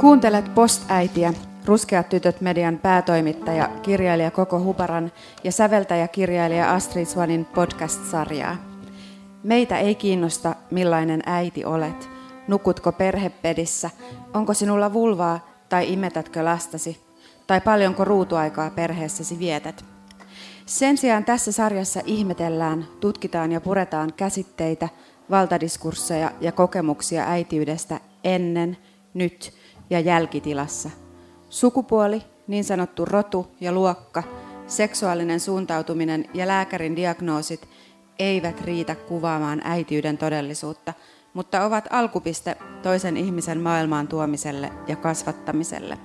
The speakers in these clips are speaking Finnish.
Kuuntelet Postäitiä, Ruskeat tytöt median päätoimittaja, kirjailija Koko Huparan ja säveltäjä kirjailija Astrid Swanin podcast-sarjaa. Meitä ei kiinnosta, millainen äiti olet. Nukutko perhepedissä? Onko sinulla vulvaa tai imetätkö lastasi? Tai paljonko ruutuaikaa perheessäsi vietät? Sen sijaan tässä sarjassa ihmetellään, tutkitaan ja puretaan käsitteitä, valtadiskursseja ja kokemuksia äitiydestä ennen, nyt ja jälkitilassa. Sukupuoli, niin sanottu rotu ja luokka, seksuaalinen suuntautuminen ja lääkärin diagnoosit eivät riitä kuvaamaan äitiyden todellisuutta, mutta ovat alkupiste toisen ihmisen maailmaan tuomiselle ja kasvattamiselle.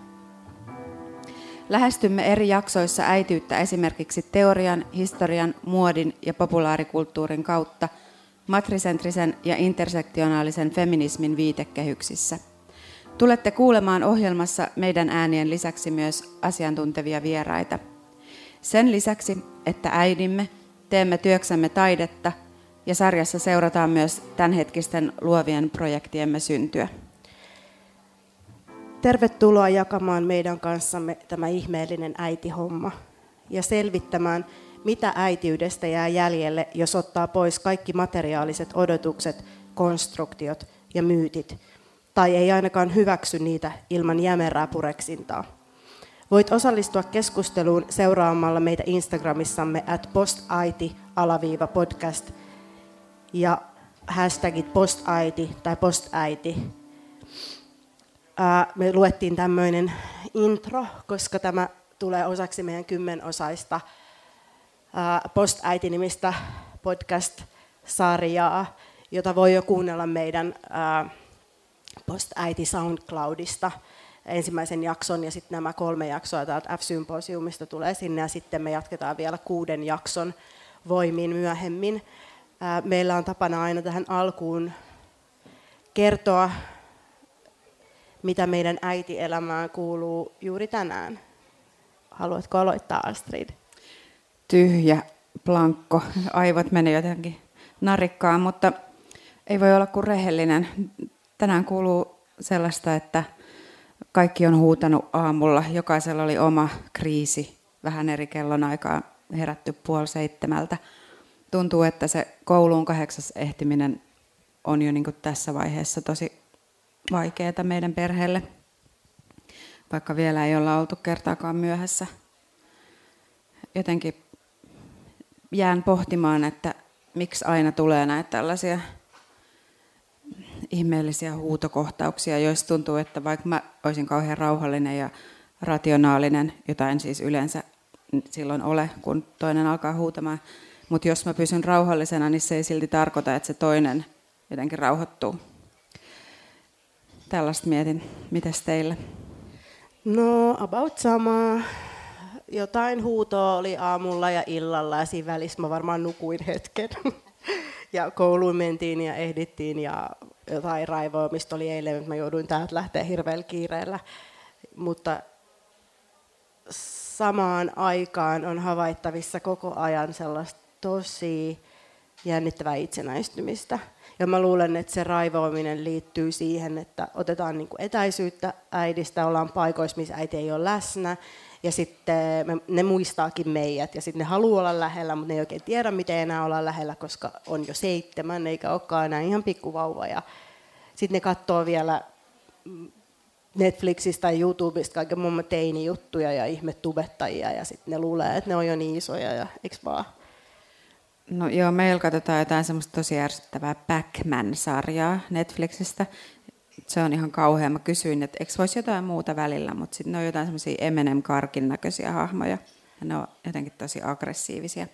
Lähestymme eri jaksoissa äitiyttä esimerkiksi teorian, historian, muodin ja populaarikulttuurin kautta matrisentrisen ja intersektionaalisen feminismin viitekehyksissä. Tulette kuulemaan ohjelmassa meidän äänien lisäksi myös asiantuntevia vieraita. Sen lisäksi, että äidimme, teemme työksemme taidetta ja sarjassa seurataan myös tämänhetkisten luovien projektiemme syntyä. Tervetuloa jakamaan meidän kanssamme tämä ihmeellinen äitihomma ja selvittämään, mitä äitiydestä jää jäljelle, jos ottaa pois kaikki materiaaliset odotukset, konstruktiot ja myytit, tai ei ainakaan hyväksy niitä ilman jämerää pureksintaa. Voit osallistua keskusteluun seuraamalla meitä Instagramissamme at postaiti-podcast ja hashtagit postaiti tai postäiti me luettiin tämmöinen intro, koska tämä tulee osaksi meidän kymmenosaista Postäiti-nimistä podcast-sarjaa, jota voi jo kuunnella meidän Postäiti SoundCloudista ensimmäisen jakson ja sitten nämä kolme jaksoa täältä F-symposiumista tulee sinne ja sitten me jatketaan vielä kuuden jakson voimin myöhemmin. Meillä on tapana aina tähän alkuun kertoa mitä meidän äitielämään kuuluu juuri tänään. Haluatko aloittaa, Astrid? Tyhjä, plankko, aivot menee jotenkin narikkaan, mutta ei voi olla kuin rehellinen. Tänään kuuluu sellaista, että kaikki on huutanut aamulla. Jokaisella oli oma kriisi, vähän eri kellonaikaa herätty puoli seitsemältä. Tuntuu, että se kouluun kahdeksas ehtiminen on jo niin tässä vaiheessa tosi vaikeaa meidän perheelle, vaikka vielä ei olla oltu kertaakaan myöhässä. Jotenkin jään pohtimaan, että miksi aina tulee näitä tällaisia ihmeellisiä huutokohtauksia, joissa tuntuu, että vaikka mä olisin kauhean rauhallinen ja rationaalinen, jota en siis yleensä silloin ole, kun toinen alkaa huutamaan, mutta jos mä pysyn rauhallisena, niin se ei silti tarkoita, että se toinen jotenkin rauhoittuu. Tällaista mietin. Mites teille? No, about sama. Jotain huutoa oli aamulla ja illalla ja siinä välissä mä varmaan nukuin hetken. ja kouluun mentiin ja ehdittiin ja jotain raivoamista oli eilen, että mä jouduin täältä lähteä hirveällä kiireellä. Mutta samaan aikaan on havaittavissa koko ajan sellaista tosi jännittävää itsenäistymistä. Ja mä luulen, että se raivoaminen liittyy siihen, että otetaan niin kuin etäisyyttä äidistä, ollaan paikoissa, missä äiti ei ole läsnä, ja sitten me, ne muistaakin meidät, ja sitten ne haluaa olla lähellä, mutta ne ei oikein tiedä, miten enää olla lähellä, koska on jo seitsemän, eikä olekaan enää ihan pikkuvauva. Ja sitten ne katsoo vielä Netflixistä tai YouTubesta kaiken muun teinijuttuja ja ihmetubettajia, ja sitten ne luulee, että ne on jo niin isoja, ja eikö vaan? No joo, meillä katsotaan jotain semmoista tosi ärsyttävää Pac-Man-sarjaa Netflixistä. Se on ihan kauhea. Mä kysyin, että eikö voisi jotain muuta välillä, mutta sitten ne on jotain semmoisia Eminem-karkin näköisiä hahmoja. Ja ne on jotenkin tosi aggressiivisia.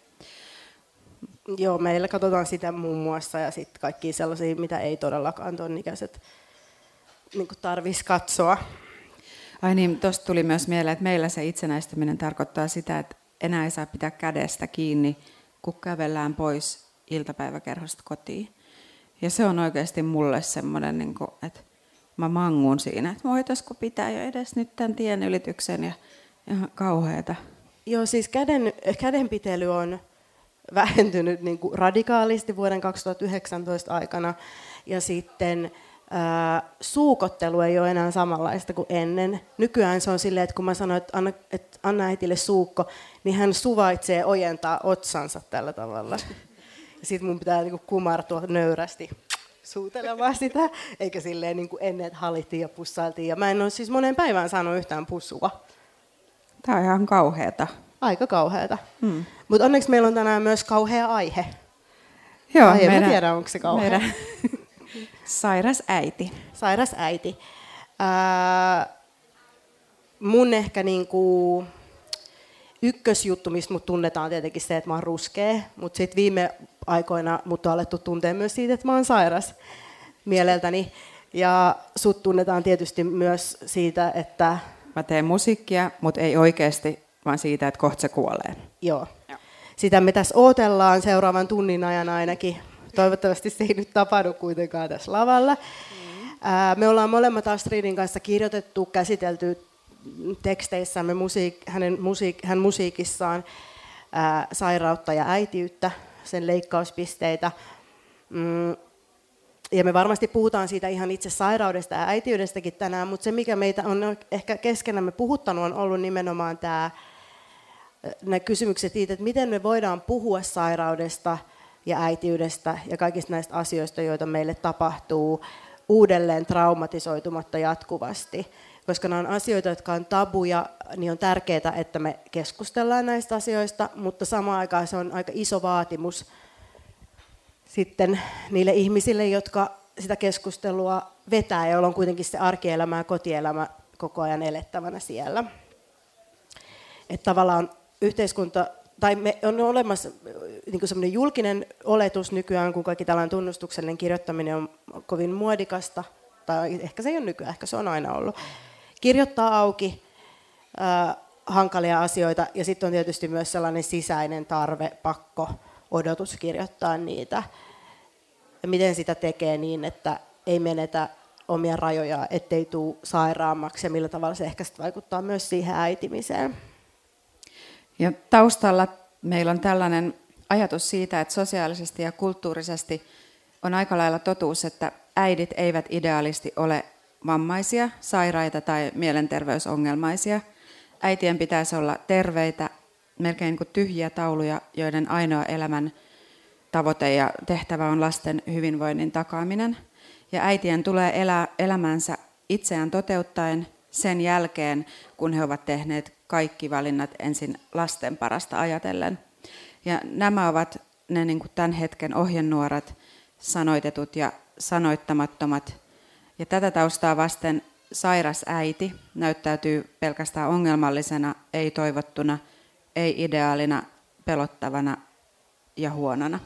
Joo, meillä katsotaan sitä muun muassa ja sitten kaikki sellaisia, mitä ei todellakaan tuon ikäiset niin tarvitsisi katsoa. Ai niin, tuosta tuli myös mieleen, että meillä se itsenäistyminen tarkoittaa sitä, että enää ei saa pitää kädestä kiinni kun kävellään pois iltapäiväkerhosta kotiin. Ja se on oikeasti mulle semmoinen, niin kuin, että mä mangun siinä, että voitaisiko pitää jo edes nyt tämän tien ylityksen ja ihan kauheata. Joo, siis käden, kädenpitely on vähentynyt niin kuin radikaalisti vuoden 2019 aikana. Ja sitten ää, suukottelu ei ole enää samanlaista kuin ennen. Nykyään se on silleen, että kun mä sanoin, että anna, että anna äitille suukko, niin hän suvaitsee ojentaa otsansa tällä tavalla. Sitten mun pitää niinku kumartua nöyrästi suutelemaan sitä, eikä silleen niin kuin ennen, että halittiin ja pussailtiin. Ja mä en ole siis moneen päivään saanut yhtään pussua. Tämä on ihan kauheata. Aika kauheata. Hmm. Mutta onneksi meillä on tänään myös kauhea aihe. Joo, Ai, en meidän, mä tiedä, onko se kauhea. meidän sairas äiti. Sairas äiti. Ää, mun ehkä niinku ykkösjuttu, mistä mut tunnetaan tietenkin se, että mä oon ruskea, mutta sitten viime aikoina mut on alettu tuntea myös siitä, että mä oon sairas mieleltäni. Ja sut tunnetaan tietysti myös siitä, että Mä teen musiikkia, mutta ei oikeasti, vaan siitä, että kohta se kuolee. joo, sitä me tässä odotellaan seuraavan tunnin ajan ainakin. Toivottavasti se ei nyt tapahdu kuitenkaan tässä lavalla. Ää, Me ollaan molemmat Astridin kanssa kirjoitettu, käsitelty teksteissämme musiik, hänen musiik, hän musiikissaan ää, sairautta ja äitiyttä, sen leikkauspisteitä. Mm, ja me varmasti puhutaan siitä ihan itse sairaudesta ja äitiydestäkin tänään, mutta se mikä meitä on ehkä keskenämme puhuttanut on ollut nimenomaan tämä ne kysymykset siitä, että miten me voidaan puhua sairaudesta ja äitiydestä ja kaikista näistä asioista, joita meille tapahtuu uudelleen traumatisoitumatta jatkuvasti. Koska nämä on asioita, jotka on tabuja, niin on tärkeää, että me keskustellaan näistä asioista, mutta samaan aikaan se on aika iso vaatimus sitten niille ihmisille, jotka sitä keskustelua vetää, joilla on kuitenkin se arkielämä ja kotielämä koko ajan elettävänä siellä. Että tavallaan yhteiskunta, tai me on olemassa niin semmoinen julkinen oletus nykyään, kun kaikki tällainen tunnustuksellinen kirjoittaminen on kovin muodikasta, tai ehkä se ei ole nykyään, ehkä se on aina ollut. Kirjoittaa auki äh, hankalia asioita, ja sitten on tietysti myös sellainen sisäinen tarve, pakko, odotus kirjoittaa niitä. Ja miten sitä tekee niin, että ei menetä omia rajoja, ettei tule sairaammaksi, ja millä tavalla se ehkä sit vaikuttaa myös siihen äitimiseen. Ja taustalla meillä on tällainen ajatus siitä, että sosiaalisesti ja kulttuurisesti on aika lailla totuus, että äidit eivät ideaalisti ole vammaisia, sairaita tai mielenterveysongelmaisia. Äitien pitäisi olla terveitä, melkein kuin tyhjiä tauluja, joiden ainoa elämän tavoite ja tehtävä on lasten hyvinvoinnin takaaminen. Ja äitien tulee elää elämänsä itseään toteuttaen sen jälkeen, kun he ovat tehneet kaikki valinnat ensin lasten parasta ajatellen. Ja nämä ovat ne niin kuin tämän hetken ohjenuorat, sanoitetut ja sanoittamattomat. Ja tätä taustaa vasten sairas äiti näyttäytyy pelkästään ongelmallisena, ei toivottuna, ei ideaalina, pelottavana ja huonona.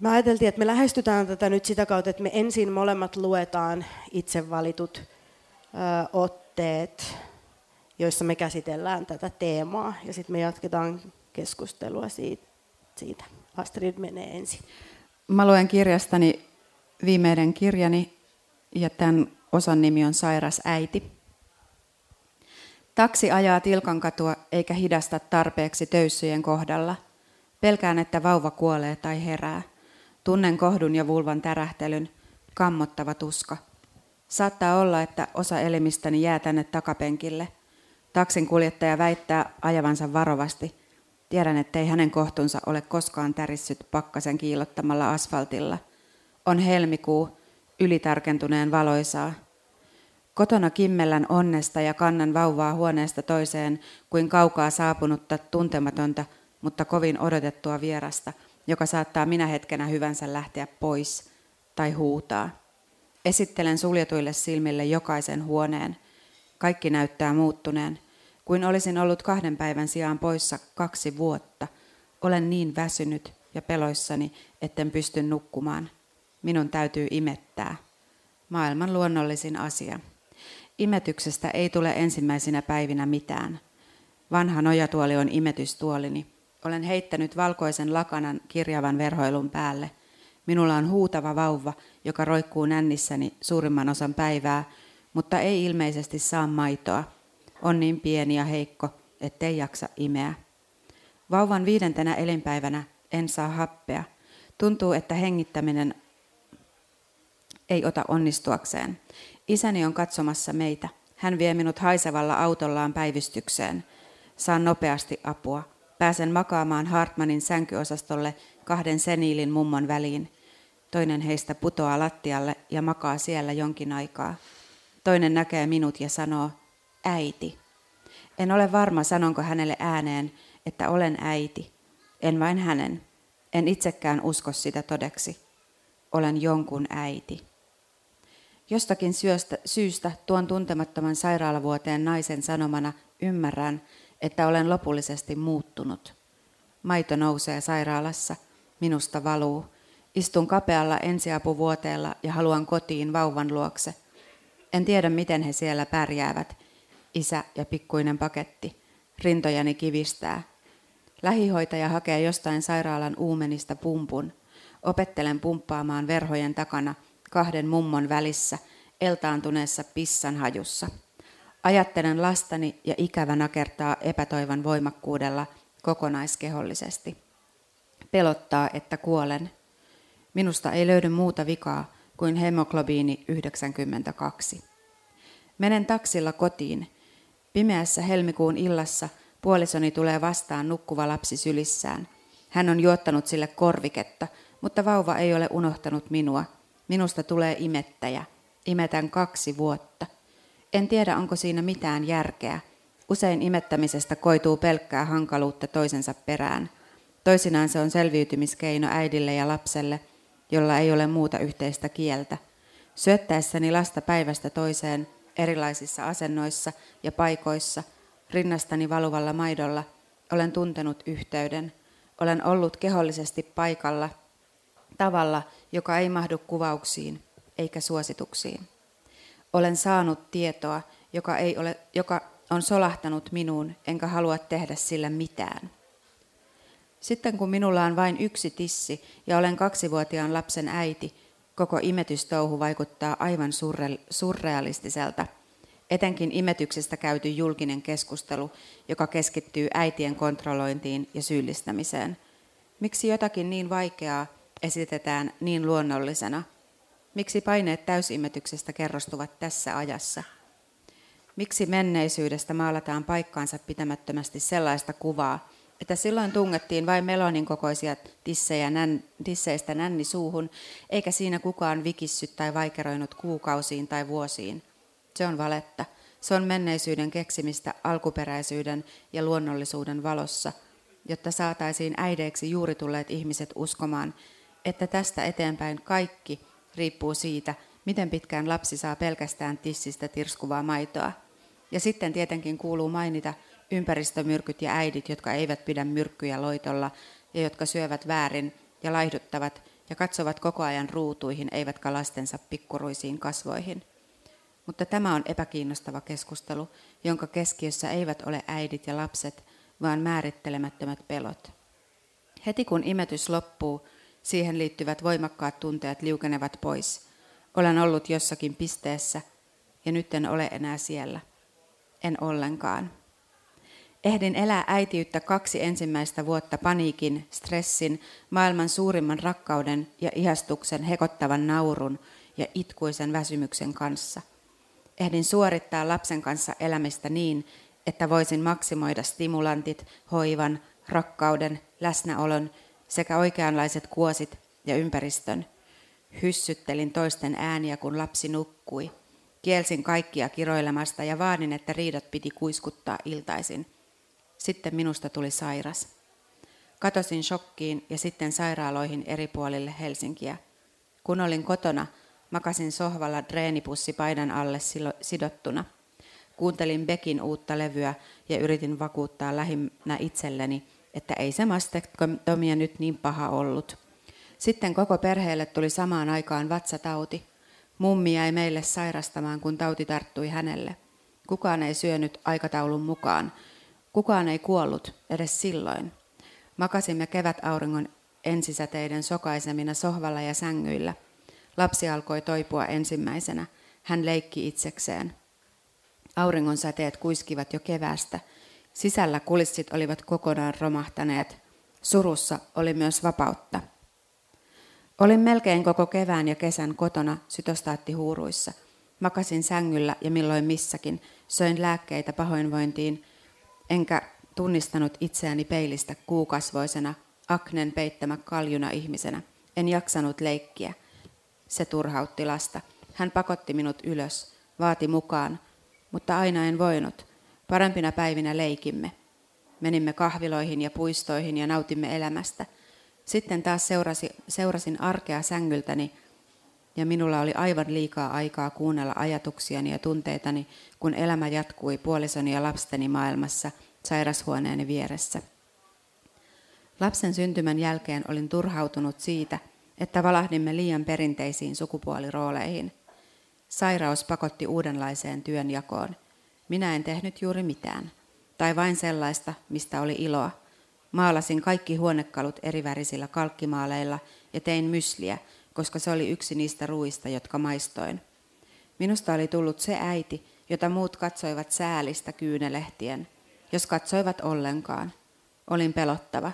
Me ajateltiin, että me lähestytään tätä nyt sitä kautta, että me ensin molemmat luetaan itse valitut ö, otteet, joissa me käsitellään tätä teemaa, ja sitten me jatketaan keskustelua siitä. siitä. Astrid menee ensin. Mä luen kirjastani viimeinen kirjani, ja tämän osan nimi on Sairas äiti. Taksi ajaa Tilkankatua eikä hidasta tarpeeksi töyssyjen kohdalla. Pelkään, että vauva kuolee tai herää. Tunnen kohdun ja vulvan tärähtelyn, kammottava tuska. Saattaa olla, että osa elimistäni jää tänne takapenkille. Taksin kuljettaja väittää ajavansa varovasti. Tiedän, ettei hänen kohtunsa ole koskaan tärissyt pakkasen kiillottamalla asfaltilla. On helmikuu, ylitarkentuneen valoisaa. Kotona kimmellän onnesta ja kannan vauvaa huoneesta toiseen kuin kaukaa saapunutta tuntematonta, mutta kovin odotettua vierasta, joka saattaa minä hetkenä hyvänsä lähteä pois tai huutaa. Esittelen suljetuille silmille jokaisen huoneen. Kaikki näyttää muuttuneen. Kuin olisin ollut kahden päivän sijaan poissa kaksi vuotta. Olen niin väsynyt ja peloissani, etten pysty nukkumaan. Minun täytyy imettää. Maailman luonnollisin asia. Imetyksestä ei tule ensimmäisinä päivinä mitään. Vanha nojatuoli on imetystuolini. Olen heittänyt valkoisen lakanan kirjavan verhoilun päälle. Minulla on huutava vauva, joka roikkuu nännissäni suurimman osan päivää, mutta ei ilmeisesti saa maitoa. On niin pieni ja heikko, ettei jaksa imeä. Vauvan viidentenä elinpäivänä en saa happea. Tuntuu, että hengittäminen Ei ota onnistuakseen. Isäni on katsomassa meitä. Hän vie minut haisevalla autollaan päivystykseen. Saan nopeasti apua. Pääsen makaamaan Hartmanin sänkyosastolle kahden seniilin mummon väliin. Toinen heistä putoaa lattialle ja makaa siellä jonkin aikaa. Toinen näkee minut ja sanoo, äiti. En ole varma, sanonko hänelle ääneen, että olen äiti. En vain hänen. En itsekään usko sitä todeksi. Olen jonkun äiti. Jostakin syöstä, syystä tuon tuntemattoman sairaalavuoteen naisen sanomana ymmärrän, että olen lopullisesti muuttunut. Maito nousee sairaalassa, minusta valuu. Istun kapealla ensiapuvuoteella ja haluan kotiin vauvan luokse. En tiedä, miten he siellä pärjäävät. Isä ja pikkuinen paketti. Rintojani kivistää. Lähihoitaja hakee jostain sairaalan uumenista pumpun. Opettelen pumppaamaan verhojen takana kahden mummon välissä eltaantuneessa pissan hajussa. Ajattelen lastani ja ikävä nakertaa epätoivan voimakkuudella kokonaiskehollisesti. Pelottaa, että kuolen. Minusta ei löydy muuta vikaa kuin hemoglobiini 92. Menen taksilla kotiin. Pimeässä helmikuun illassa puolisoni tulee vastaan nukkuva lapsi sylissään. Hän on juottanut sille korviketta, mutta vauva ei ole unohtanut minua. Minusta tulee imettäjä. Imetän kaksi vuotta. En tiedä, onko siinä mitään järkeä. Usein imettämisestä koituu pelkkää hankaluutta toisensa perään. Toisinaan se on selviytymiskeino äidille ja lapselle, jolla ei ole muuta yhteistä kieltä. Syöttäessäni lasta päivästä toiseen erilaisissa asennoissa ja paikoissa, rinnastani valuvalla maidolla, olen tuntenut yhteyden. Olen ollut kehollisesti paikalla tavalla, joka ei mahdu kuvauksiin eikä suosituksiin. Olen saanut tietoa, joka, ei ole, joka on solahtanut minuun, enkä halua tehdä sillä mitään. Sitten kun minulla on vain yksi tissi ja olen kaksivuotiaan lapsen äiti, koko imetystouhu vaikuttaa aivan surre- surrealistiselta. Etenkin imetyksestä käyty julkinen keskustelu, joka keskittyy äitien kontrollointiin ja syyllistämiseen. Miksi jotakin niin vaikeaa esitetään niin luonnollisena? Miksi paineet täysimetyksestä kerrostuvat tässä ajassa? Miksi menneisyydestä maalataan paikkaansa pitämättömästi sellaista kuvaa, että silloin tungettiin vain melonin kokoisia tissejä nän, tisseistä nänni suuhun, eikä siinä kukaan vikissyt tai vaikeroinut kuukausiin tai vuosiin. Se on valetta. Se on menneisyyden keksimistä alkuperäisyyden ja luonnollisuuden valossa, jotta saataisiin äideiksi juuri tulleet ihmiset uskomaan, että tästä eteenpäin kaikki riippuu siitä, miten pitkään lapsi saa pelkästään tissistä tirskuvaa maitoa. Ja sitten tietenkin kuuluu mainita ympäristömyrkyt ja äidit, jotka eivät pidä myrkkyjä loitolla ja jotka syövät väärin ja laihduttavat ja katsovat koko ajan ruutuihin, eivätkä lastensa pikkuruisiin kasvoihin. Mutta tämä on epäkiinnostava keskustelu, jonka keskiössä eivät ole äidit ja lapset, vaan määrittelemättömät pelot. Heti kun imetys loppuu, siihen liittyvät voimakkaat tunteet liukenevat pois. Olen ollut jossakin pisteessä ja nyt en ole enää siellä. En ollenkaan. Ehdin elää äitiyttä kaksi ensimmäistä vuotta paniikin, stressin, maailman suurimman rakkauden ja ihastuksen hekottavan naurun ja itkuisen väsymyksen kanssa. Ehdin suorittaa lapsen kanssa elämistä niin, että voisin maksimoida stimulantit, hoivan, rakkauden, läsnäolon sekä oikeanlaiset kuosit ja ympäristön. Hyssyttelin toisten ääniä, kun lapsi nukkui. Kielsin kaikkia kiroilemasta ja vaadin, että riidat piti kuiskuttaa iltaisin. Sitten minusta tuli sairas. Katosin shokkiin ja sitten sairaaloihin eri puolille Helsinkiä. Kun olin kotona, makasin sohvalla dreenipussi paidan alle sidottuna. Kuuntelin Bekin uutta levyä ja yritin vakuuttaa lähinnä itselleni, että ei se mastektomia nyt niin paha ollut. Sitten koko perheelle tuli samaan aikaan vatsatauti. Mummi jäi meille sairastamaan, kun tauti tarttui hänelle. Kukaan ei syönyt aikataulun mukaan. Kukaan ei kuollut, edes silloin. Makasimme kevätauringon ensisäteiden sokaisemina sohvalla ja sängyillä. Lapsi alkoi toipua ensimmäisenä. Hän leikki itsekseen. Auringon säteet kuiskivat jo kevästä – Sisällä kulissit olivat kokonaan romahtaneet. Surussa oli myös vapautta. Olin melkein koko kevään ja kesän kotona sytostaattihuuruissa. Makasin sängyllä ja milloin missäkin. Söin lääkkeitä pahoinvointiin, enkä tunnistanut itseäni peilistä kuukasvoisena, aknen peittämä kaljuna ihmisenä. En jaksanut leikkiä. Se turhautti lasta. Hän pakotti minut ylös, vaati mukaan, mutta aina en voinut. Parempina päivinä leikimme. Menimme kahviloihin ja puistoihin ja nautimme elämästä. Sitten taas seurasi, seurasin arkea sängyltäni ja minulla oli aivan liikaa aikaa kuunnella ajatuksiani ja tunteitani, kun elämä jatkui puolisoni ja lapsteni maailmassa sairashuoneeni vieressä. Lapsen syntymän jälkeen olin turhautunut siitä, että valahdimme liian perinteisiin sukupuolirooleihin. Sairaus pakotti uudenlaiseen työnjakoon. Minä en tehnyt juuri mitään, tai vain sellaista, mistä oli iloa. Maalasin kaikki huonekalut erivärisillä kalkkimaaleilla ja tein mysliä, koska se oli yksi niistä ruuista, jotka maistoin. Minusta oli tullut se äiti, jota muut katsoivat säälistä kyynelehtien, jos katsoivat ollenkaan. Olin pelottava.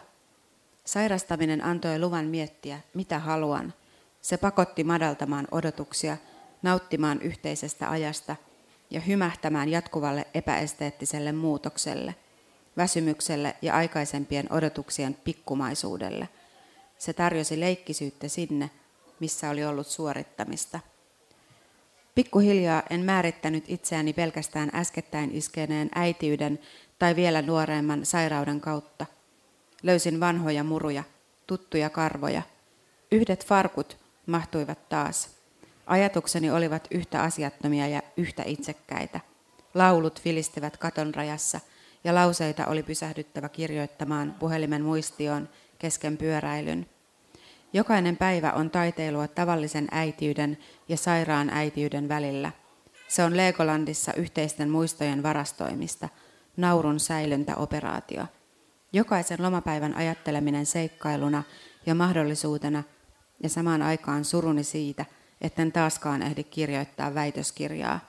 Sairastaminen antoi luvan miettiä, mitä haluan. Se pakotti madaltamaan odotuksia, nauttimaan yhteisestä ajasta ja hymähtämään jatkuvalle epäesteettiselle muutokselle, väsymykselle ja aikaisempien odotuksien pikkumaisuudelle. Se tarjosi leikkisyyttä sinne, missä oli ollut suorittamista. Pikkuhiljaa en määrittänyt itseäni pelkästään äskettäin iskeneen äitiyden tai vielä nuoremman sairauden kautta. Löysin vanhoja muruja, tuttuja karvoja. Yhdet farkut mahtuivat taas. Ajatukseni olivat yhtä asiattomia ja yhtä itsekkäitä. Laulut filistivät katon rajassa ja lauseita oli pysähdyttävä kirjoittamaan puhelimen muistioon kesken pyöräilyn. Jokainen päivä on taiteilua tavallisen äitiyden ja sairaan äitiyden välillä. Se on Legolandissa yhteisten muistojen varastoimista, naurun säilyntäoperaatio. Jokaisen lomapäivän ajatteleminen seikkailuna ja mahdollisuutena ja samaan aikaan suruni siitä, etten taaskaan ehdi kirjoittaa väitöskirjaa.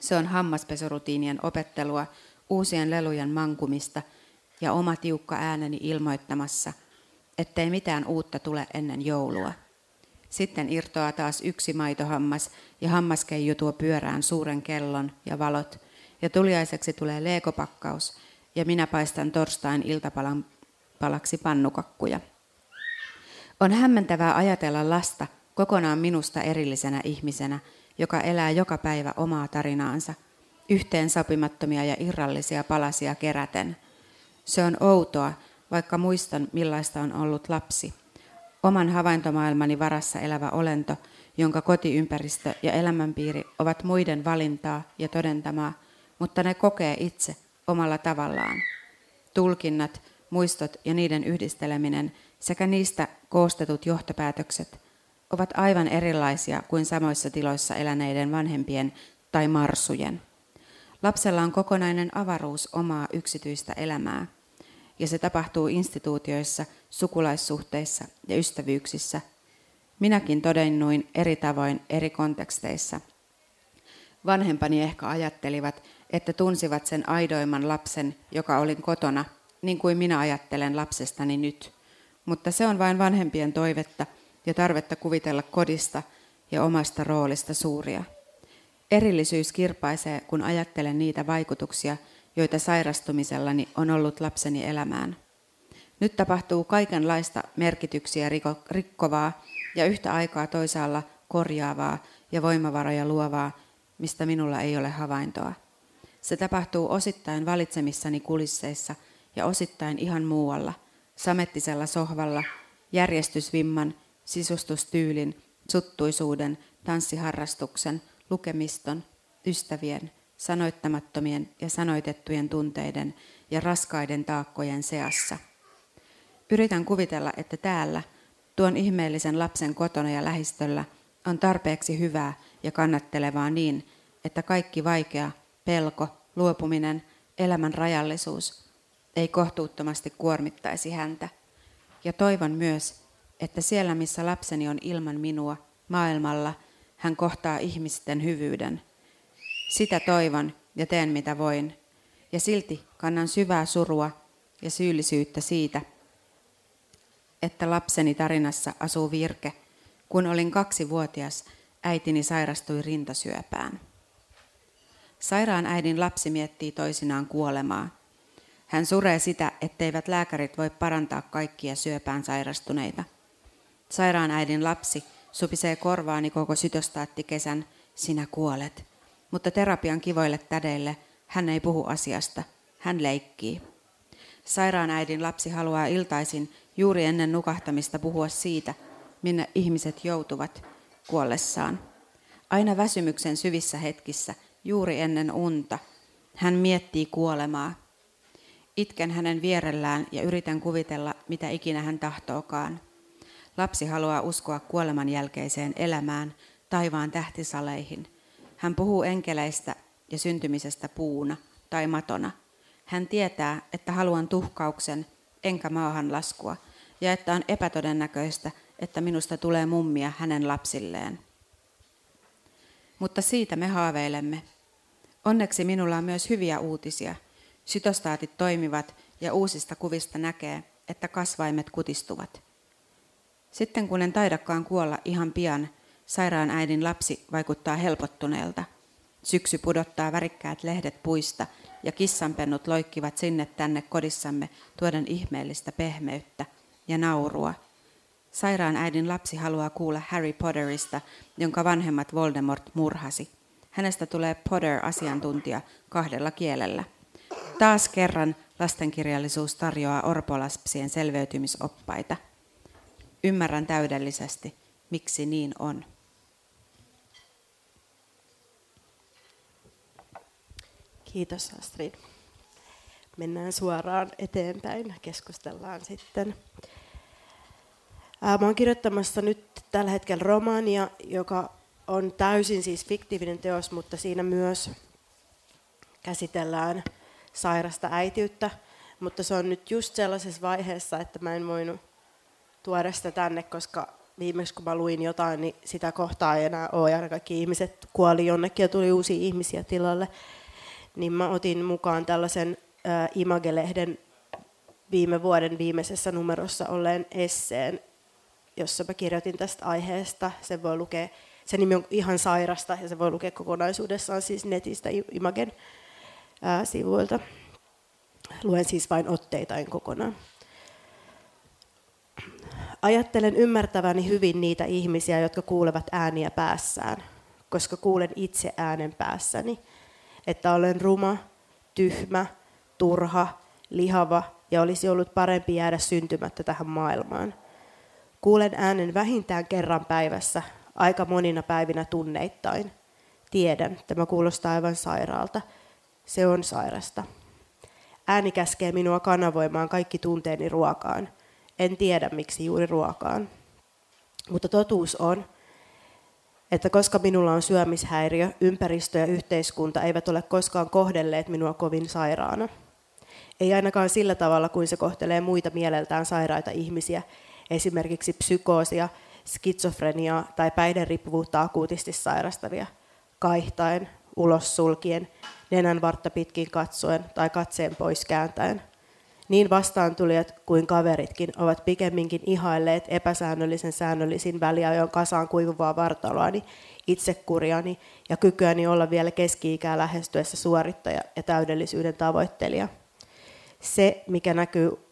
Se on hammaspesurutiinien opettelua, uusien lelujen mankumista ja oma tiukka ääneni ilmoittamassa – ettei mitään uutta tule ennen joulua. Sitten irtoaa taas yksi maitohammas ja hammaskeiju tuo pyörään suuren kellon ja valot. Ja tuliaiseksi tulee leekopakkaus ja minä paistan torstain iltapalan palaksi pannukakkuja. On hämmentävää ajatella lasta kokonaan minusta erillisenä ihmisenä, joka elää joka päivä omaa tarinaansa, yhteen sopimattomia ja irrallisia palasia keräten. Se on outoa, vaikka muistan millaista on ollut lapsi. Oman havaintomaailmani varassa elävä olento, jonka kotiympäristö ja elämänpiiri ovat muiden valintaa ja todentamaa, mutta ne kokee itse omalla tavallaan. Tulkinnat, muistot ja niiden yhdisteleminen sekä niistä koostetut johtopäätökset ovat aivan erilaisia kuin samoissa tiloissa eläneiden vanhempien tai marsujen. Lapsella on kokonainen avaruus omaa yksityistä elämää – ja se tapahtuu instituutioissa, sukulaissuhteissa ja ystävyyksissä. Minäkin todennuin eri tavoin eri konteksteissa. Vanhempani ehkä ajattelivat, että tunsivat sen aidoimman lapsen, joka olin kotona, niin kuin minä ajattelen lapsestani nyt. Mutta se on vain vanhempien toivetta ja tarvetta kuvitella kodista ja omasta roolista suuria. Erillisyys kirpaisee, kun ajattelen niitä vaikutuksia, joita sairastumisellani on ollut lapseni elämään. Nyt tapahtuu kaikenlaista merkityksiä rikkovaa ja yhtä aikaa toisaalla korjaavaa ja voimavaroja luovaa, mistä minulla ei ole havaintoa. Se tapahtuu osittain valitsemissani kulisseissa ja osittain ihan muualla, samettisella sohvalla, järjestysvimman, sisustustyylin, suttuisuuden, tanssiharrastuksen, lukemiston, ystävien, sanoittamattomien ja sanoitettujen tunteiden ja raskaiden taakkojen seassa. Yritän kuvitella, että täällä, tuon ihmeellisen lapsen kotona ja lähistöllä, on tarpeeksi hyvää ja kannattelevaa niin, että kaikki vaikea, pelko, luopuminen, elämän rajallisuus ei kohtuuttomasti kuormittaisi häntä. Ja toivon myös, että siellä missä lapseni on ilman minua, maailmalla, hän kohtaa ihmisten hyvyyden – sitä toivon ja teen mitä voin. Ja silti kannan syvää surua ja syyllisyyttä siitä, että lapseni tarinassa asuu virke, Kun olin kaksivuotias, äitini sairastui rintasyöpään. Sairaan äidin lapsi miettii toisinaan kuolemaa. Hän suree sitä, etteivät lääkärit voi parantaa kaikkia syöpään sairastuneita. Sairaan äidin lapsi supisee korvaani koko sytostaattikesän, sinä kuolet. Mutta terapian kivoille tädeille hän ei puhu asiasta, hän leikkii. Sairaan äidin lapsi haluaa iltaisin juuri ennen nukahtamista puhua siitä, minne ihmiset joutuvat kuollessaan. Aina väsymyksen syvissä hetkissä, juuri ennen unta, hän miettii kuolemaa. Itken hänen vierellään ja yritän kuvitella, mitä ikinä hän tahtookaan. Lapsi haluaa uskoa kuoleman jälkeiseen elämään, taivaan tähtisaleihin. Hän puhuu enkeleistä ja syntymisestä puuna tai matona. Hän tietää, että haluan tuhkauksen enkä maahan laskua, ja että on epätodennäköistä, että minusta tulee mummia hänen lapsilleen. Mutta siitä me haaveilemme. Onneksi minulla on myös hyviä uutisia. Sytostaatit toimivat ja uusista kuvista näkee, että kasvaimet kutistuvat. Sitten kun en taidakaan kuolla ihan pian, sairaan äidin lapsi vaikuttaa helpottuneelta. Syksy pudottaa värikkäät lehdet puista ja kissanpennut loikkivat sinne tänne kodissamme tuoden ihmeellistä pehmeyttä ja naurua. Sairaan äidin lapsi haluaa kuulla Harry Potterista, jonka vanhemmat Voldemort murhasi. Hänestä tulee Potter-asiantuntija kahdella kielellä. Taas kerran lastenkirjallisuus tarjoaa orpolaspsien selveytymisoppaita. Ymmärrän täydellisesti, miksi niin on. Kiitos Astrid. Mennään suoraan eteenpäin, keskustellaan sitten. Oon kirjoittamassa nyt tällä hetkellä romaania, joka on täysin siis fiktiivinen teos, mutta siinä myös käsitellään sairasta äitiyttä. Mutta se on nyt just sellaisessa vaiheessa, että mä en voinut tuoda sitä tänne, koska viimeksi kun mä luin jotain, niin sitä kohtaa ei enää ole ja kaikki ihmiset kuoli jonnekin ja tuli uusia ihmisiä tilalle. Niin mä otin mukaan tällaisen äh, Image-lehden viime vuoden viimeisessä numerossa olleen esseen, jossa mä kirjoitin tästä aiheesta. Se voi lukea, se nimi on ihan sairasta ja se voi lukea kokonaisuudessaan siis netistä Imagen ää, sivuilta. Luen siis vain otteita, en kokonaan. Ajattelen ymmärtäväni hyvin niitä ihmisiä, jotka kuulevat ääniä päässään, koska kuulen itse äänen päässäni, että olen ruma, tyhmä, turha, lihava ja olisi ollut parempi jäädä syntymättä tähän maailmaan – Kuulen äänen vähintään kerran päivässä, aika monina päivinä tunneittain. Tiedän, tämä kuulostaa aivan sairaalta. Se on sairasta. Ääni käskee minua kanavoimaan kaikki tunteeni ruokaan. En tiedä, miksi juuri ruokaan. Mutta totuus on, että koska minulla on syömishäiriö, ympäristö ja yhteiskunta eivät ole koskaan kohdelleet minua kovin sairaana. Ei ainakaan sillä tavalla, kuin se kohtelee muita mieleltään sairaita ihmisiä, esimerkiksi psykoosia, skitsofreniaa tai päihderiippuvuutta akuutisti sairastavia, kaihtaen, ulos sulkien, nenän vartta pitkin katsoen tai katseen pois kääntäen. Niin vastaantulijat kuin kaveritkin ovat pikemminkin ihailleet epäsäännöllisen säännöllisin väliajoin kasaan kuivuvaa vartaloani, itsekuriani ja kykyäni olla vielä keski-ikää lähestyessä suorittaja ja täydellisyyden tavoittelija. Se, mikä näkyy